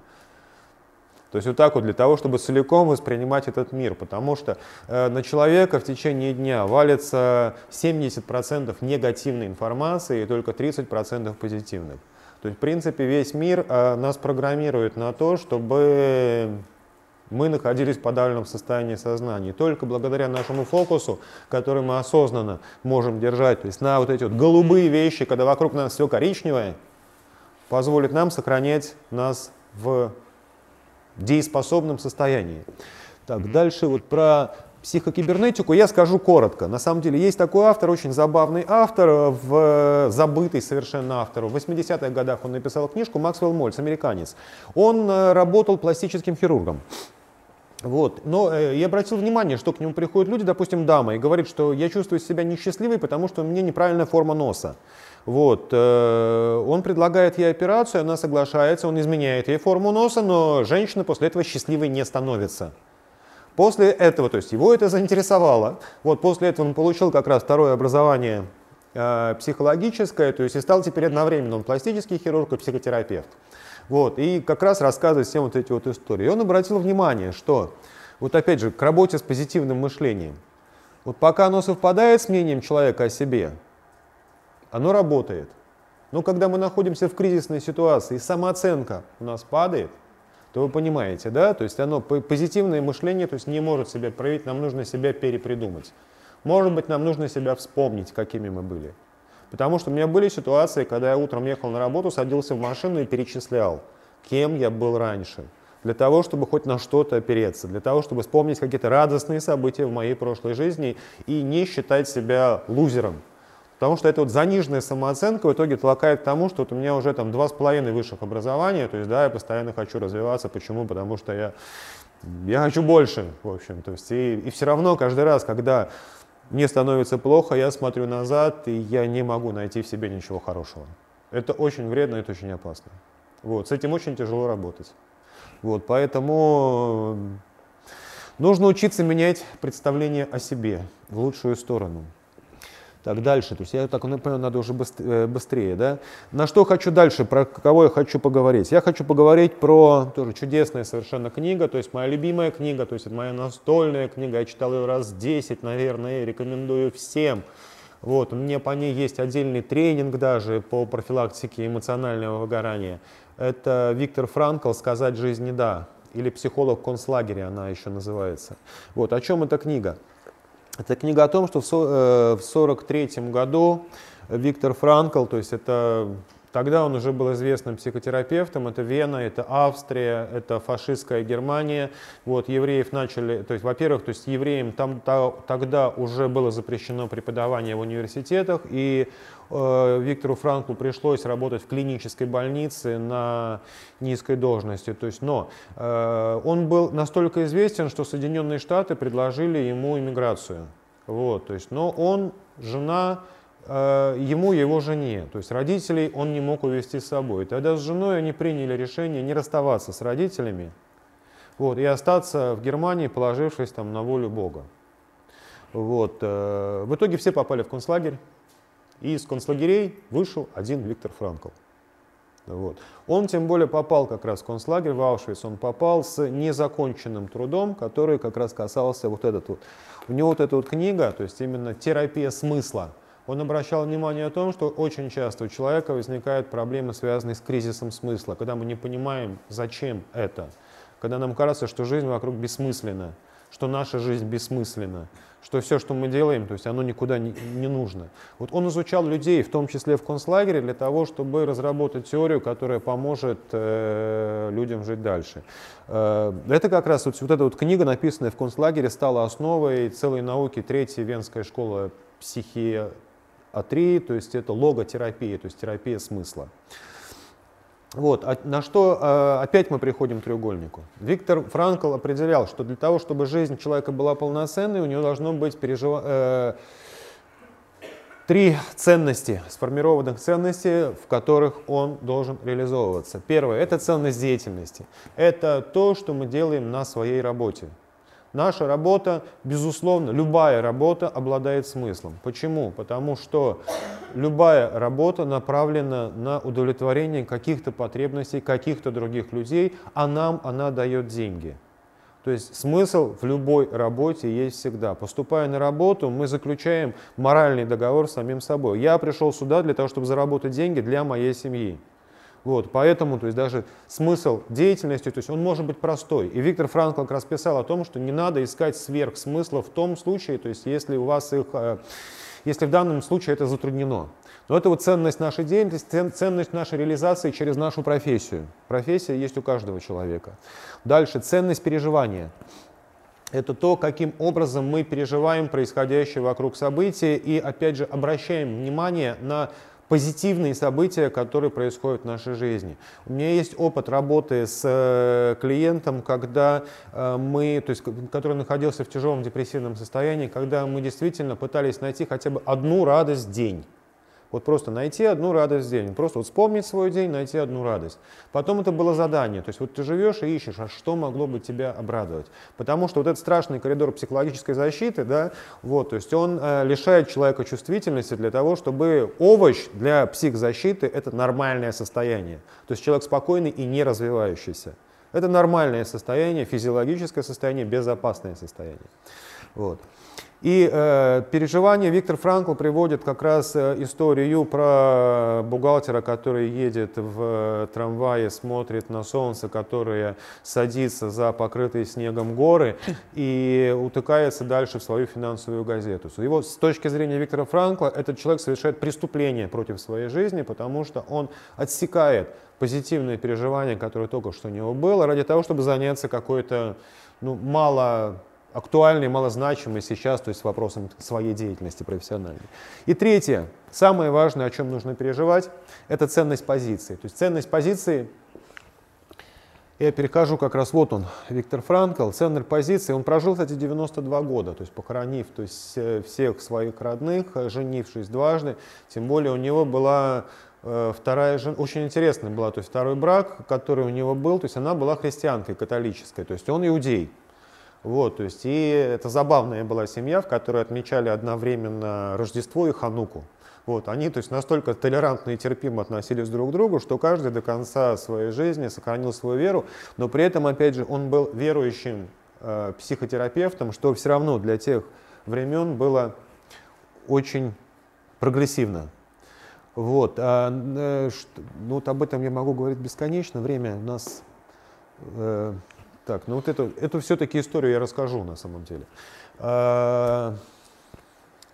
То есть вот так вот для того, чтобы целиком воспринимать этот мир, потому что э, на человека в течение дня валится 70% негативной информации и только 30% позитивных. То есть в принципе весь мир э, нас программирует на то, чтобы мы находились в подавленном состоянии сознания. только благодаря нашему фокусу, который мы осознанно можем держать, то есть на вот эти вот голубые вещи, когда вокруг нас все коричневое, позволит нам сохранять нас в дееспособном состоянии. Так, дальше вот про психокибернетику я скажу коротко. На самом деле есть такой автор, очень забавный автор, в, забытый совершенно автор. В 80-х годах он написал книжку «Максвелл Мольц», американец. Он э, работал пластическим хирургом. Вот. Но э, я обратил внимание, что к нему приходят люди, допустим, дама, и говорит, что я чувствую себя несчастливой, потому что у меня неправильная форма носа. Вот. Э, он предлагает ей операцию, она соглашается, он изменяет ей форму носа, но женщина после этого счастливой не становится. После этого, то есть его это заинтересовало, вот после этого он получил как раз второе образование э, психологическое, то есть и стал теперь одновременно он пластический хирург и психотерапевт. Вот, и как раз рассказывает всем вот эти вот истории. И он обратил внимание, что, вот опять же, к работе с позитивным мышлением. Вот пока оно совпадает с мнением человека о себе, оно работает. Но когда мы находимся в кризисной ситуации и самооценка у нас падает, то вы понимаете, да, то есть оно позитивное мышление, то есть не может себя проявить, нам нужно себя перепридумать. Может быть, нам нужно себя вспомнить, какими мы были. Потому что у меня были ситуации, когда я утром ехал на работу, садился в машину и перечислял, кем я был раньше. Для того, чтобы хоть на что-то опереться, для того, чтобы вспомнить какие-то радостные события в моей прошлой жизни и не считать себя лузером. Потому что эта вот заниженная самооценка в итоге толкает к тому, что вот у меня уже там два с половиной высших образования, то есть да, я постоянно хочу развиваться. Почему? Потому что я, я хочу больше, в общем. То есть и, и все равно каждый раз, когда мне становится плохо, я смотрю назад, и я не могу найти в себе ничего хорошего. Это очень вредно, это очень опасно. Вот, с этим очень тяжело работать. Вот, поэтому нужно учиться менять представление о себе в лучшую сторону. Так, дальше. То есть я так напомню, надо уже э, быстрее. Да? На что хочу дальше, про кого я хочу поговорить? Я хочу поговорить про тоже чудесная совершенно книга, то есть моя любимая книга, то есть это моя настольная книга. Я читал ее раз 10, наверное, и рекомендую всем. Вот, у меня по ней есть отдельный тренинг даже по профилактике эмоционального выгорания. Это Виктор Франкл «Сказать жизни да» или «Психолог в концлагере» она еще называется. Вот, о чем эта книга? Это книга о том, что в 1943 э, году Виктор Франкл, то есть это Тогда он уже был известным психотерапевтом. Это Вена, это Австрия, это фашистская Германия. Вот, евреев начали, то есть, во-первых, то есть евреям там, та, тогда уже было запрещено преподавание в университетах, и э, Виктору Франклу пришлось работать в клинической больнице на низкой должности. То есть, но э, он был настолько известен, что Соединенные Штаты предложили ему иммиграцию. Вот, то есть, но он, жена, ему и его жене. То есть родителей он не мог увезти с собой. Тогда с женой они приняли решение не расставаться с родителями вот, и остаться в Германии, положившись там на волю Бога. Вот. Э, в итоге все попали в концлагерь, и из концлагерей вышел один Виктор Франкл. Вот. Он тем более попал как раз в концлагерь в Аушвиц, он попал с незаконченным трудом, который как раз касался вот этот вот. У него вот эта вот книга, то есть именно терапия смысла, он обращал внимание о том, что очень часто у человека возникают проблемы, связанные с кризисом смысла, когда мы не понимаем, зачем это, когда нам кажется, что жизнь вокруг бессмысленна, что наша жизнь бессмысленна, что все, что мы делаем, то есть оно никуда не, не нужно. Вот он изучал людей, в том числе в концлагере, для того, чтобы разработать теорию, которая поможет э, людям жить дальше. Э, это как раз вот, вот эта вот книга, написанная в концлагере, стала основой целой науки Третьей Венской школы психиатрии, то есть это логотерапия, то есть терапия смысла. Вот, а на что а, опять мы приходим к треугольнику. Виктор Франкл определял, что для того, чтобы жизнь человека была полноценной, у него должно быть пережив... э, три ценности, сформированных ценностей, в которых он должен реализовываться. Первое – это ценность деятельности. Это то, что мы делаем на своей работе. Наша работа, безусловно, любая работа обладает смыслом. Почему? Потому что любая работа направлена на удовлетворение каких-то потребностей каких-то других людей, а нам она дает деньги. То есть смысл в любой работе есть всегда. Поступая на работу, мы заключаем моральный договор с самим собой. Я пришел сюда для того, чтобы заработать деньги для моей семьи. Вот, поэтому то есть, даже смысл деятельности, то есть он может быть простой. И Виктор Франкл как раз писал о том, что не надо искать сверхсмысла в том случае, то есть если у вас их, э, если в данном случае это затруднено. Но это вот ценность нашей деятельности, ценность нашей реализации через нашу профессию. Профессия есть у каждого человека. Дальше, ценность переживания. Это то, каким образом мы переживаем происходящее вокруг события и, опять же, обращаем внимание на позитивные события, которые происходят в нашей жизни. У меня есть опыт работы с э, клиентом, когда э, мы, то есть, который находился в тяжелом депрессивном состоянии, когда мы действительно пытались найти хотя бы одну радость в день. Вот просто найти одну радость в день. Просто вот вспомнить свой день, найти одну радость. Потом это было задание. То есть вот ты живешь и ищешь, а что могло бы тебя обрадовать. Потому что вот этот страшный коридор психологической защиты, да, вот, то есть он э, лишает человека чувствительности для того, чтобы овощ для психзащиты – это нормальное состояние. То есть человек спокойный и не развивающийся. Это нормальное состояние, физиологическое состояние, безопасное состояние. Вот. И э, переживания Виктор Франкл приводит как раз э, историю про бухгалтера, который едет в трамвае, смотрит на солнце, которое садится за покрытые снегом горы и утыкается дальше в свою финансовую газету. Его, с точки зрения Виктора Франкла, этот человек совершает преступление против своей жизни, потому что он отсекает позитивные переживания, которые только что у него было, ради того, чтобы заняться какой-то ну, мало актуальный, малозначимый сейчас, то есть вопросом своей деятельности профессиональной. И третье, самое важное, о чем нужно переживать, это ценность позиции. То есть ценность позиции, я перехожу как раз, вот он, Виктор Франкл, ценность позиции, он прожил, кстати, 92 года, то есть похоронив то есть, э, всех своих родных, женившись дважды, тем более у него была э, вторая жена, очень интересная была, то есть второй брак, который у него был, то есть она была христианкой, католической, то есть он иудей. Вот, то есть, и это забавная была семья, в которой отмечали одновременно Рождество и Хануку. Вот, они то есть, настолько толерантно и терпимо относились друг к другу, что каждый до конца своей жизни сохранил свою веру, но при этом, опять же, он был верующим э, психотерапевтом, что все равно для тех времен было очень прогрессивно. Вот, а, э, что, ну, вот об этом я могу говорить бесконечно, время у нас э, так, ну вот эту, эту все-таки историю я расскажу на самом деле. А,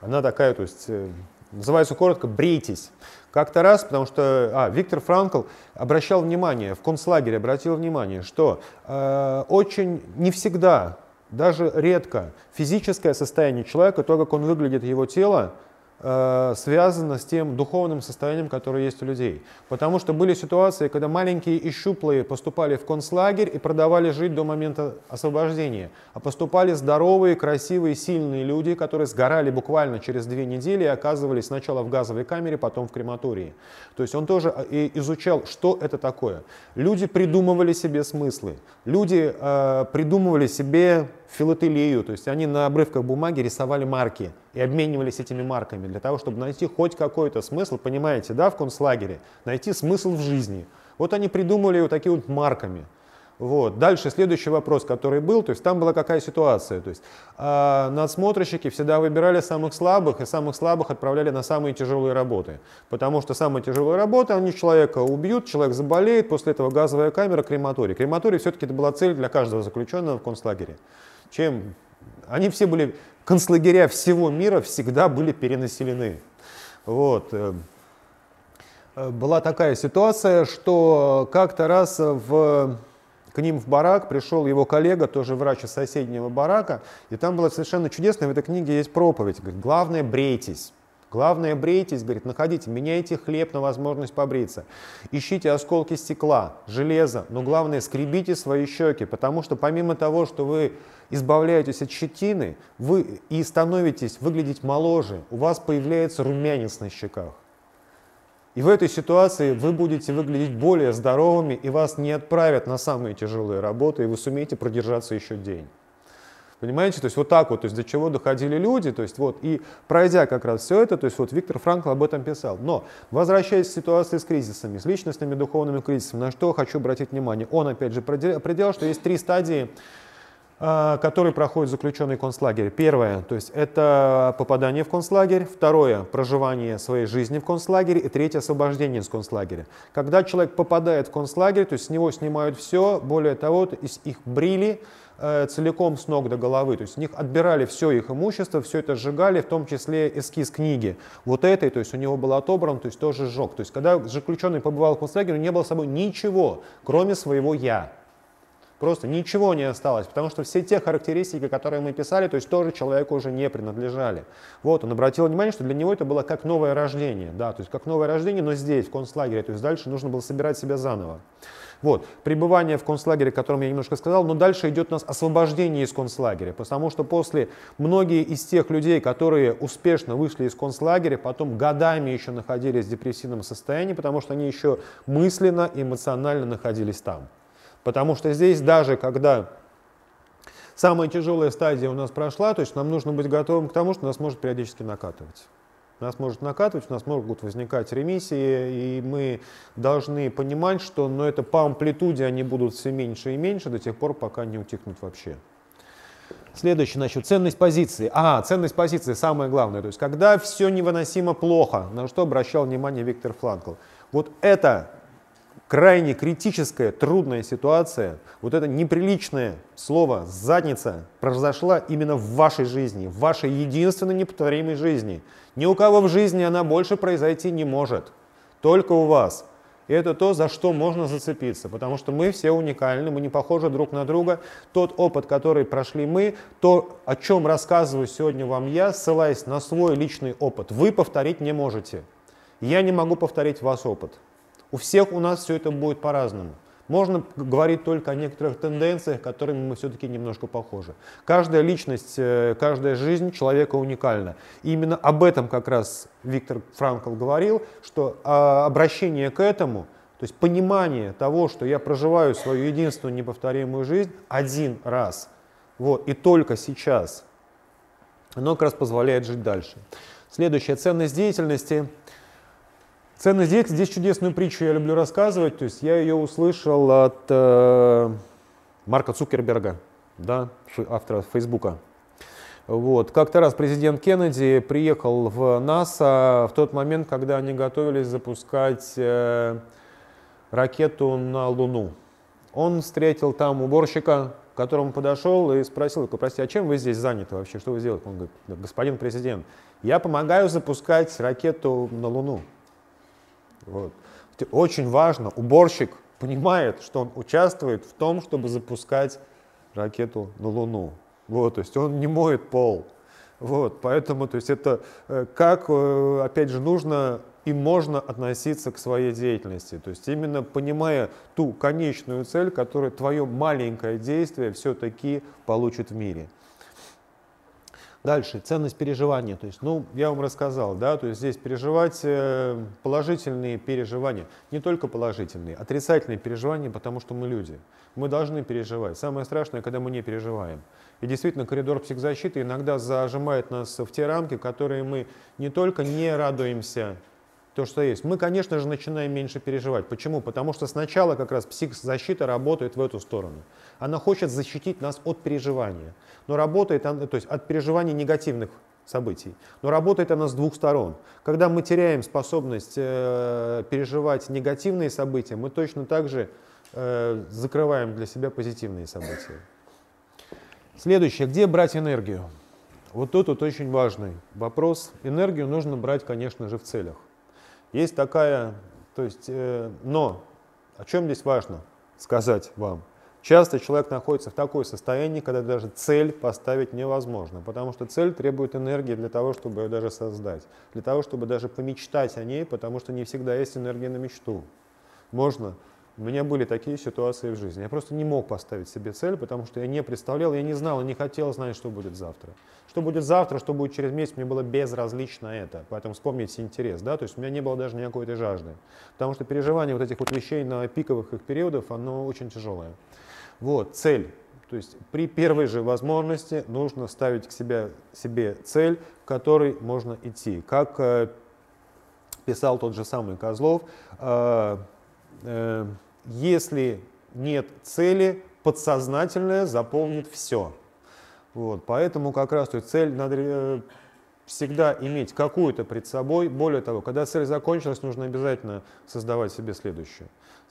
она такая, то есть, э, называется коротко «Брейтесь». Как-то раз, потому что а, Виктор Франкл обращал внимание, в концлагере обратил внимание, что э, очень не всегда, даже редко, физическое состояние человека, то, как он выглядит, его тело, э, связано с тем духовным состоянием, которое есть у людей. Потому что были ситуации, когда маленькие и щуплые поступали в концлагерь и продавали жить до момента освобождения, а поступали здоровые, красивые, сильные люди, которые сгорали буквально через две недели и оказывались сначала в газовой камере, потом в крематории. То есть он тоже э, изучал, что это такое. Люди придумывали себе смыслы, люди э, придумывали себе филателию, то есть они на обрывках бумаги рисовали марки и обменивались этими марками для того, чтобы найти хоть какой-то смысл, понимаете, да, в концлагере, найти смысл в жизни. Вот они придумали вот такие вот марками. Вот. Дальше следующий вопрос, который был, то есть там была какая ситуация, то есть э, надсмотрщики всегда выбирали самых слабых и самых слабых отправляли на самые тяжелые работы, потому что самые тяжелые работы, они человека убьют, человек заболеет, после этого газовая камера, крематорий. Крематорий все-таки это была цель для каждого заключенного в концлагере чем они все были, концлагеря всего мира всегда были перенаселены. Вот. Э, э, была такая ситуация, что как-то раз в, к ним в барак пришел его коллега, тоже врач из соседнего барака, и там было совершенно чудесно, в этой книге есть проповедь, говорит, главное брейтесь. Главное, брейтесь, говорит, находите, меняйте хлеб на возможность побриться. Ищите осколки стекла, железа, но главное, скребите свои щеки, потому что помимо того, что вы избавляетесь от щетины вы и становитесь выглядеть моложе, у вас появляется румянец на щеках. И в этой ситуации вы будете выглядеть более здоровыми, и вас не отправят на самые тяжелые работы, и вы сумеете продержаться еще день. Понимаете, то есть вот так вот, то есть до чего доходили люди, то есть вот, и пройдя как раз все это, то есть вот Виктор Франкл об этом писал. Но, возвращаясь к ситуации с кризисами, с личностными духовными кризисами, на что хочу обратить внимание, он опять же определял, что есть три стадии который проходит заключенный концлагерь. Первое, то есть это попадание в концлагерь. Второе, проживание своей жизни в концлагере. И третье, освобождение из концлагеря. Когда человек попадает в концлагерь, то есть с него снимают все, более того, их брили э, целиком с ног до головы, то есть с них отбирали все их имущество, все это сжигали, в том числе эскиз книги. Вот этой, то есть у него был отобран, то есть тоже сжег. То есть когда заключенный побывал в концлагере, он не было с собой ничего, кроме своего «я». Просто ничего не осталось, потому что все те характеристики, которые мы писали, то есть тоже человеку уже не принадлежали. Вот, он обратил внимание, что для него это было как новое рождение, да, то есть как новое рождение, но здесь, в концлагере, то есть дальше нужно было собирать себя заново. Вот, пребывание в концлагере, о котором я немножко сказал, но дальше идет у нас освобождение из концлагеря, потому что после многие из тех людей, которые успешно вышли из концлагеря, потом годами еще находились в депрессивном состоянии, потому что они еще мысленно, эмоционально находились там. Потому что здесь даже когда самая тяжелая стадия у нас прошла, то есть нам нужно быть готовым к тому, что нас может периодически накатывать. Нас может накатывать, у нас могут возникать ремиссии, и мы должны понимать, что но ну, это по амплитуде они будут все меньше и меньше до тех пор, пока не утихнут вообще. Следующий, значит, ценность позиции. А, ценность позиции самое главное. То есть, когда все невыносимо плохо, на что обращал внимание Виктор Фланкл. Вот это крайне критическая, трудная ситуация, вот это неприличное слово «задница» произошла именно в вашей жизни, в вашей единственной неповторимой жизни. Ни у кого в жизни она больше произойти не может, только у вас. И это то, за что можно зацепиться, потому что мы все уникальны, мы не похожи друг на друга. Тот опыт, который прошли мы, то, о чем рассказываю сегодня вам я, ссылаясь на свой личный опыт, вы повторить не можете. Я не могу повторить ваш опыт. У всех у нас все это будет по-разному. Можно говорить только о некоторых тенденциях, которыми мы все-таки немножко похожи. Каждая личность, э, каждая жизнь человека уникальна. И именно об этом как раз Виктор Франкл говорил, что а, обращение к этому, то есть понимание того, что я проживаю свою единственную неповторимую жизнь один раз, вот, и только сейчас, оно как раз позволяет жить дальше. Следующая ценность деятельности – Ценность деятельности, здесь чудесную притчу я люблю рассказывать, то есть я ее услышал от э, Марка Цукерберга, да, автора Фейсбука. Вот. Как-то раз президент Кеннеди приехал в НАСА в тот момент, когда они готовились запускать э, ракету на Луну. Он встретил там уборщика, к которому подошел и спросил, простите, а чем вы здесь заняты вообще, что вы делаете? Он говорит, господин президент, я помогаю запускать ракету на Луну. Вот. Очень важно, уборщик понимает, что он участвует в том, чтобы запускать ракету на Луну. Вот, то есть он не моет пол. Вот, поэтому, то есть это э, как, э, опять же, нужно и можно относиться к своей деятельности. То есть именно понимая ту конечную цель, которую твое маленькое действие все-таки получит в мире. Дальше, ценность переживания. То есть, ну, я вам рассказал, да, то есть здесь переживать э, положительные переживания, не только положительные, отрицательные переживания, потому что мы люди. Мы должны переживать. Самое страшное, когда мы не переживаем. И действительно, коридор психзащиты иногда зажимает нас в те рамки, которые мы не только не радуемся то, что есть. Мы, конечно же, начинаем меньше переживать. Почему? Потому что сначала как раз психзащита работает в эту сторону. Она хочет защитить нас от переживания. Но работает она, то есть от переживания негативных событий. Но работает она с двух сторон. Когда мы теряем способность э, переживать негативные события, мы точно так же э, закрываем для себя позитивные события. Следующее. Где брать энергию? Вот тут вот очень важный вопрос. Энергию нужно брать, конечно же, в целях. Есть такая, то есть, э, но о чем здесь важно сказать вам? Часто человек находится в такой состоянии, когда даже цель поставить невозможно, потому что цель требует энергии для того, чтобы ее даже создать, для того, чтобы даже помечтать о ней, потому что не всегда есть энергия на мечту. Можно у меня были такие ситуации в жизни. Я просто не мог поставить себе цель, потому что я не представлял, я не знал, не хотел знать, что будет завтра. Что будет завтра, что будет через месяц, мне было безразлично это. Поэтому вспомните интерес, да, то есть у меня не было даже никакой этой жажды. Потому что переживание вот этих вот вещей на пиковых их периодов, оно очень тяжелое. Вот, цель. То есть при первой же возможности нужно ставить к себе, себе цель, к которой можно идти. Как э, писал тот же самый Козлов, э, э, если нет цели, подсознательное заполнит все. Вот, поэтому как раз то цель надо э, всегда иметь какую-то пред собой. Более того, когда цель закончилась, нужно обязательно создавать себе следующую.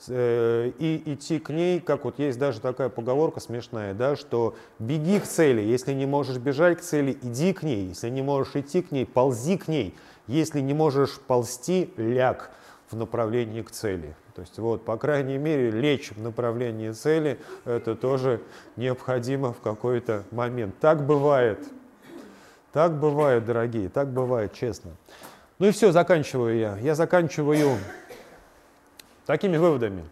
Э, и идти к ней, как вот есть даже такая поговорка смешная, да, что беги к цели, если не можешь бежать к цели, иди к ней, если не можешь идти к ней, ползи к ней, если не можешь ползти, ляг в направлении к цели. То есть вот, по крайней мере, лечь в направлении цели, это тоже необходимо в какой-то момент. Так бывает. Так бывает, дорогие, так бывает, честно. Ну и все, заканчиваю я. Я заканчиваю такими выводами.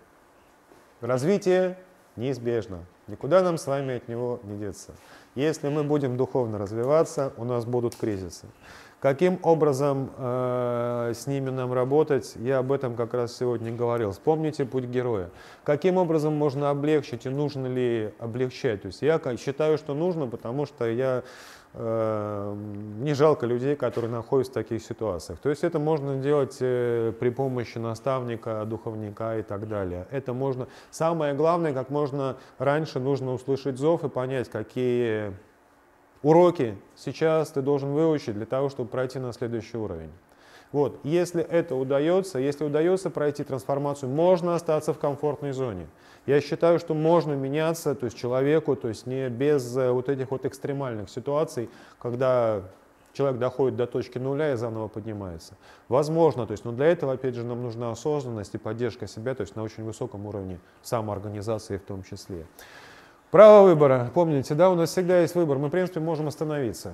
Развитие неизбежно. Никуда нам с вами от него не деться. Если мы будем духовно развиваться, у нас будут кризисы. Каким образом э, с ними нам работать, я об этом как раз сегодня говорил. Вспомните путь героя. Каким образом можно облегчить и нужно ли облегчать? То есть я считаю, что нужно, потому что я э, не жалко людей, которые находятся в таких ситуациях. То есть это можно делать э, при помощи наставника, духовника и так далее. Это можно. Самое главное, как можно раньше нужно услышать зов и понять, какие уроки сейчас ты должен выучить для того, чтобы пройти на следующий уровень. Вот. Если это удается, если удается пройти трансформацию, можно остаться в комфортной зоне. Я считаю, что можно меняться то есть человеку, то есть не без э, вот этих вот экстремальных ситуаций, когда человек доходит до точки нуля и заново поднимается. Возможно, то есть, но для этого, опять же, нам нужна осознанность и поддержка себя, то есть на очень высоком уровне самоорганизации в том числе. Право выбора. Помните, да, у нас всегда есть выбор. Мы, в принципе, можем остановиться.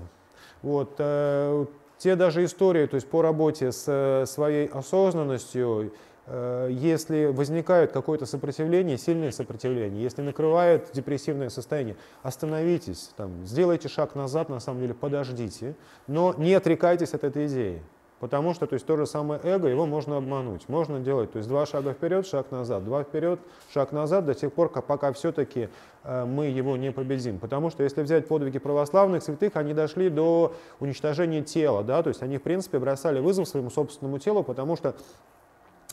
Вот, э, те даже истории, то есть по работе с э, своей осознанностью, э, если возникает какое-то сопротивление, сильное сопротивление, если накрывает депрессивное состояние, остановитесь, там, сделайте шаг назад, на самом деле подождите, но не отрекайтесь от этой идеи. Потому что то, есть, то же самое эго, его можно обмануть. Можно делать то есть, два шага вперед, шаг назад, два вперед, шаг назад до тех пор, пока все-таки э, мы его не победим. Потому что если взять подвиги православных святых, они дошли до уничтожения тела. Да? То есть они, в принципе, бросали вызов своему собственному телу, потому что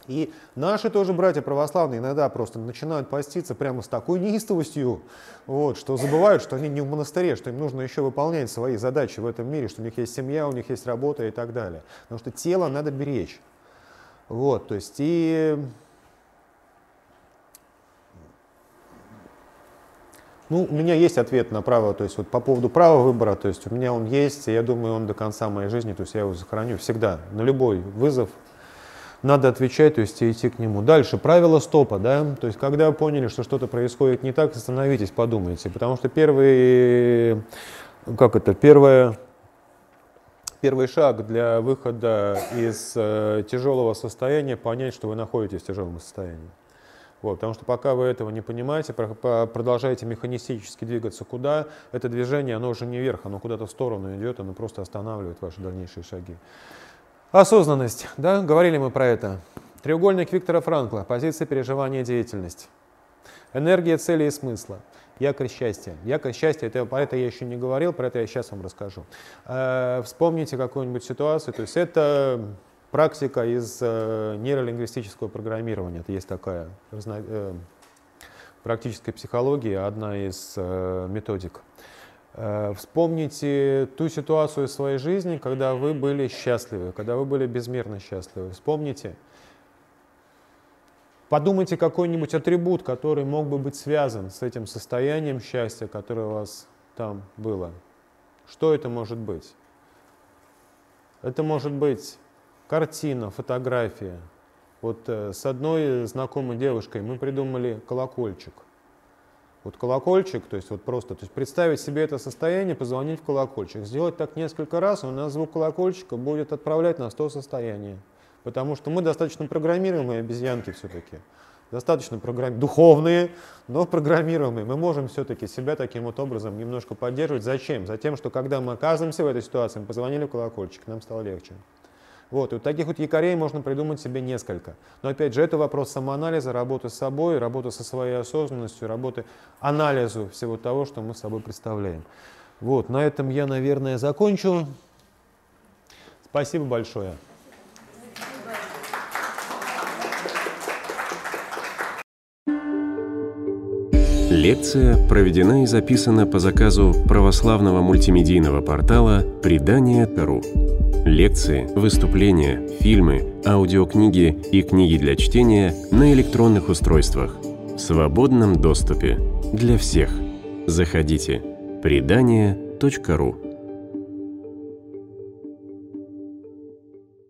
и наши тоже братья православные иногда просто начинают поститься прямо с такой неистовостью, вот, что забывают, что они не в монастыре, что им нужно еще выполнять свои задачи в этом мире, что у них есть семья, у них есть работа и так далее. Потому что тело надо беречь. Вот, то есть и Ну, у меня есть ответ на право, то есть вот по поводу права выбора, то есть у меня он есть, и я думаю, он до конца моей жизни, то есть я его сохраню всегда, на любой вызов, надо отвечать, то есть идти к нему. Дальше, правило стопа, да, то есть когда поняли, что что-то происходит не так, остановитесь, подумайте, потому что первый, как это, первое, первый шаг для выхода из э, тяжелого состояния понять, что вы находитесь в тяжелом состоянии. Вот, потому что пока вы этого не понимаете, продолжаете механистически двигаться куда, это движение, оно уже не вверх, оно куда-то в сторону идет, оно просто останавливает ваши дальнейшие шаги. Осознанность, да, говорили мы про это. Треугольник Виктора Франкла, позиция переживания деятельность. Энергия цели и смысла. Якорь счастья. Якорь счастья, это, про это я еще не говорил, про это я сейчас вам расскажу. Э, вспомните какую-нибудь ситуацию, то есть это практика из э, нейролингвистического программирования. Это есть такая разно, э, практическая психология, одна из э, методик. Э, вспомните ту ситуацию в своей жизни, когда вы были счастливы, когда вы были безмерно счастливы. Вспомните, Подумайте какой-нибудь атрибут, который мог бы быть связан с этим состоянием счастья, которое у вас там было. Что это может быть? Это может быть картина, фотография. Вот э, с одной знакомой девушкой мы придумали колокольчик. Вот колокольчик, то есть вот просто, то есть представить себе это состояние, позвонить в колокольчик. Сделать так несколько раз, у нас звук колокольчика будет отправлять нас в то состояние. Потому что мы достаточно программируемые обезьянки все-таки. Достаточно программ... духовные, но программируемые. Мы можем все-таки себя таким вот образом немножко поддерживать. Зачем? Затем, что когда мы оказываемся в этой ситуации, мы позвонили в колокольчик, нам стало легче. Вот, и вот таких вот якорей можно придумать себе несколько. Но опять же, это вопрос самоанализа, работы с собой, работы со своей осознанностью, работы анализу всего того, что мы собой представляем. Вот, на этом я, наверное, закончу. Спасибо большое. Лекция проведена и записана по заказу православного мультимедийного портала «Предание.ру». Лекции, выступления, фильмы, аудиокниги и книги для чтения на электронных устройствах в свободном доступе для всех. Заходите. Предание.ру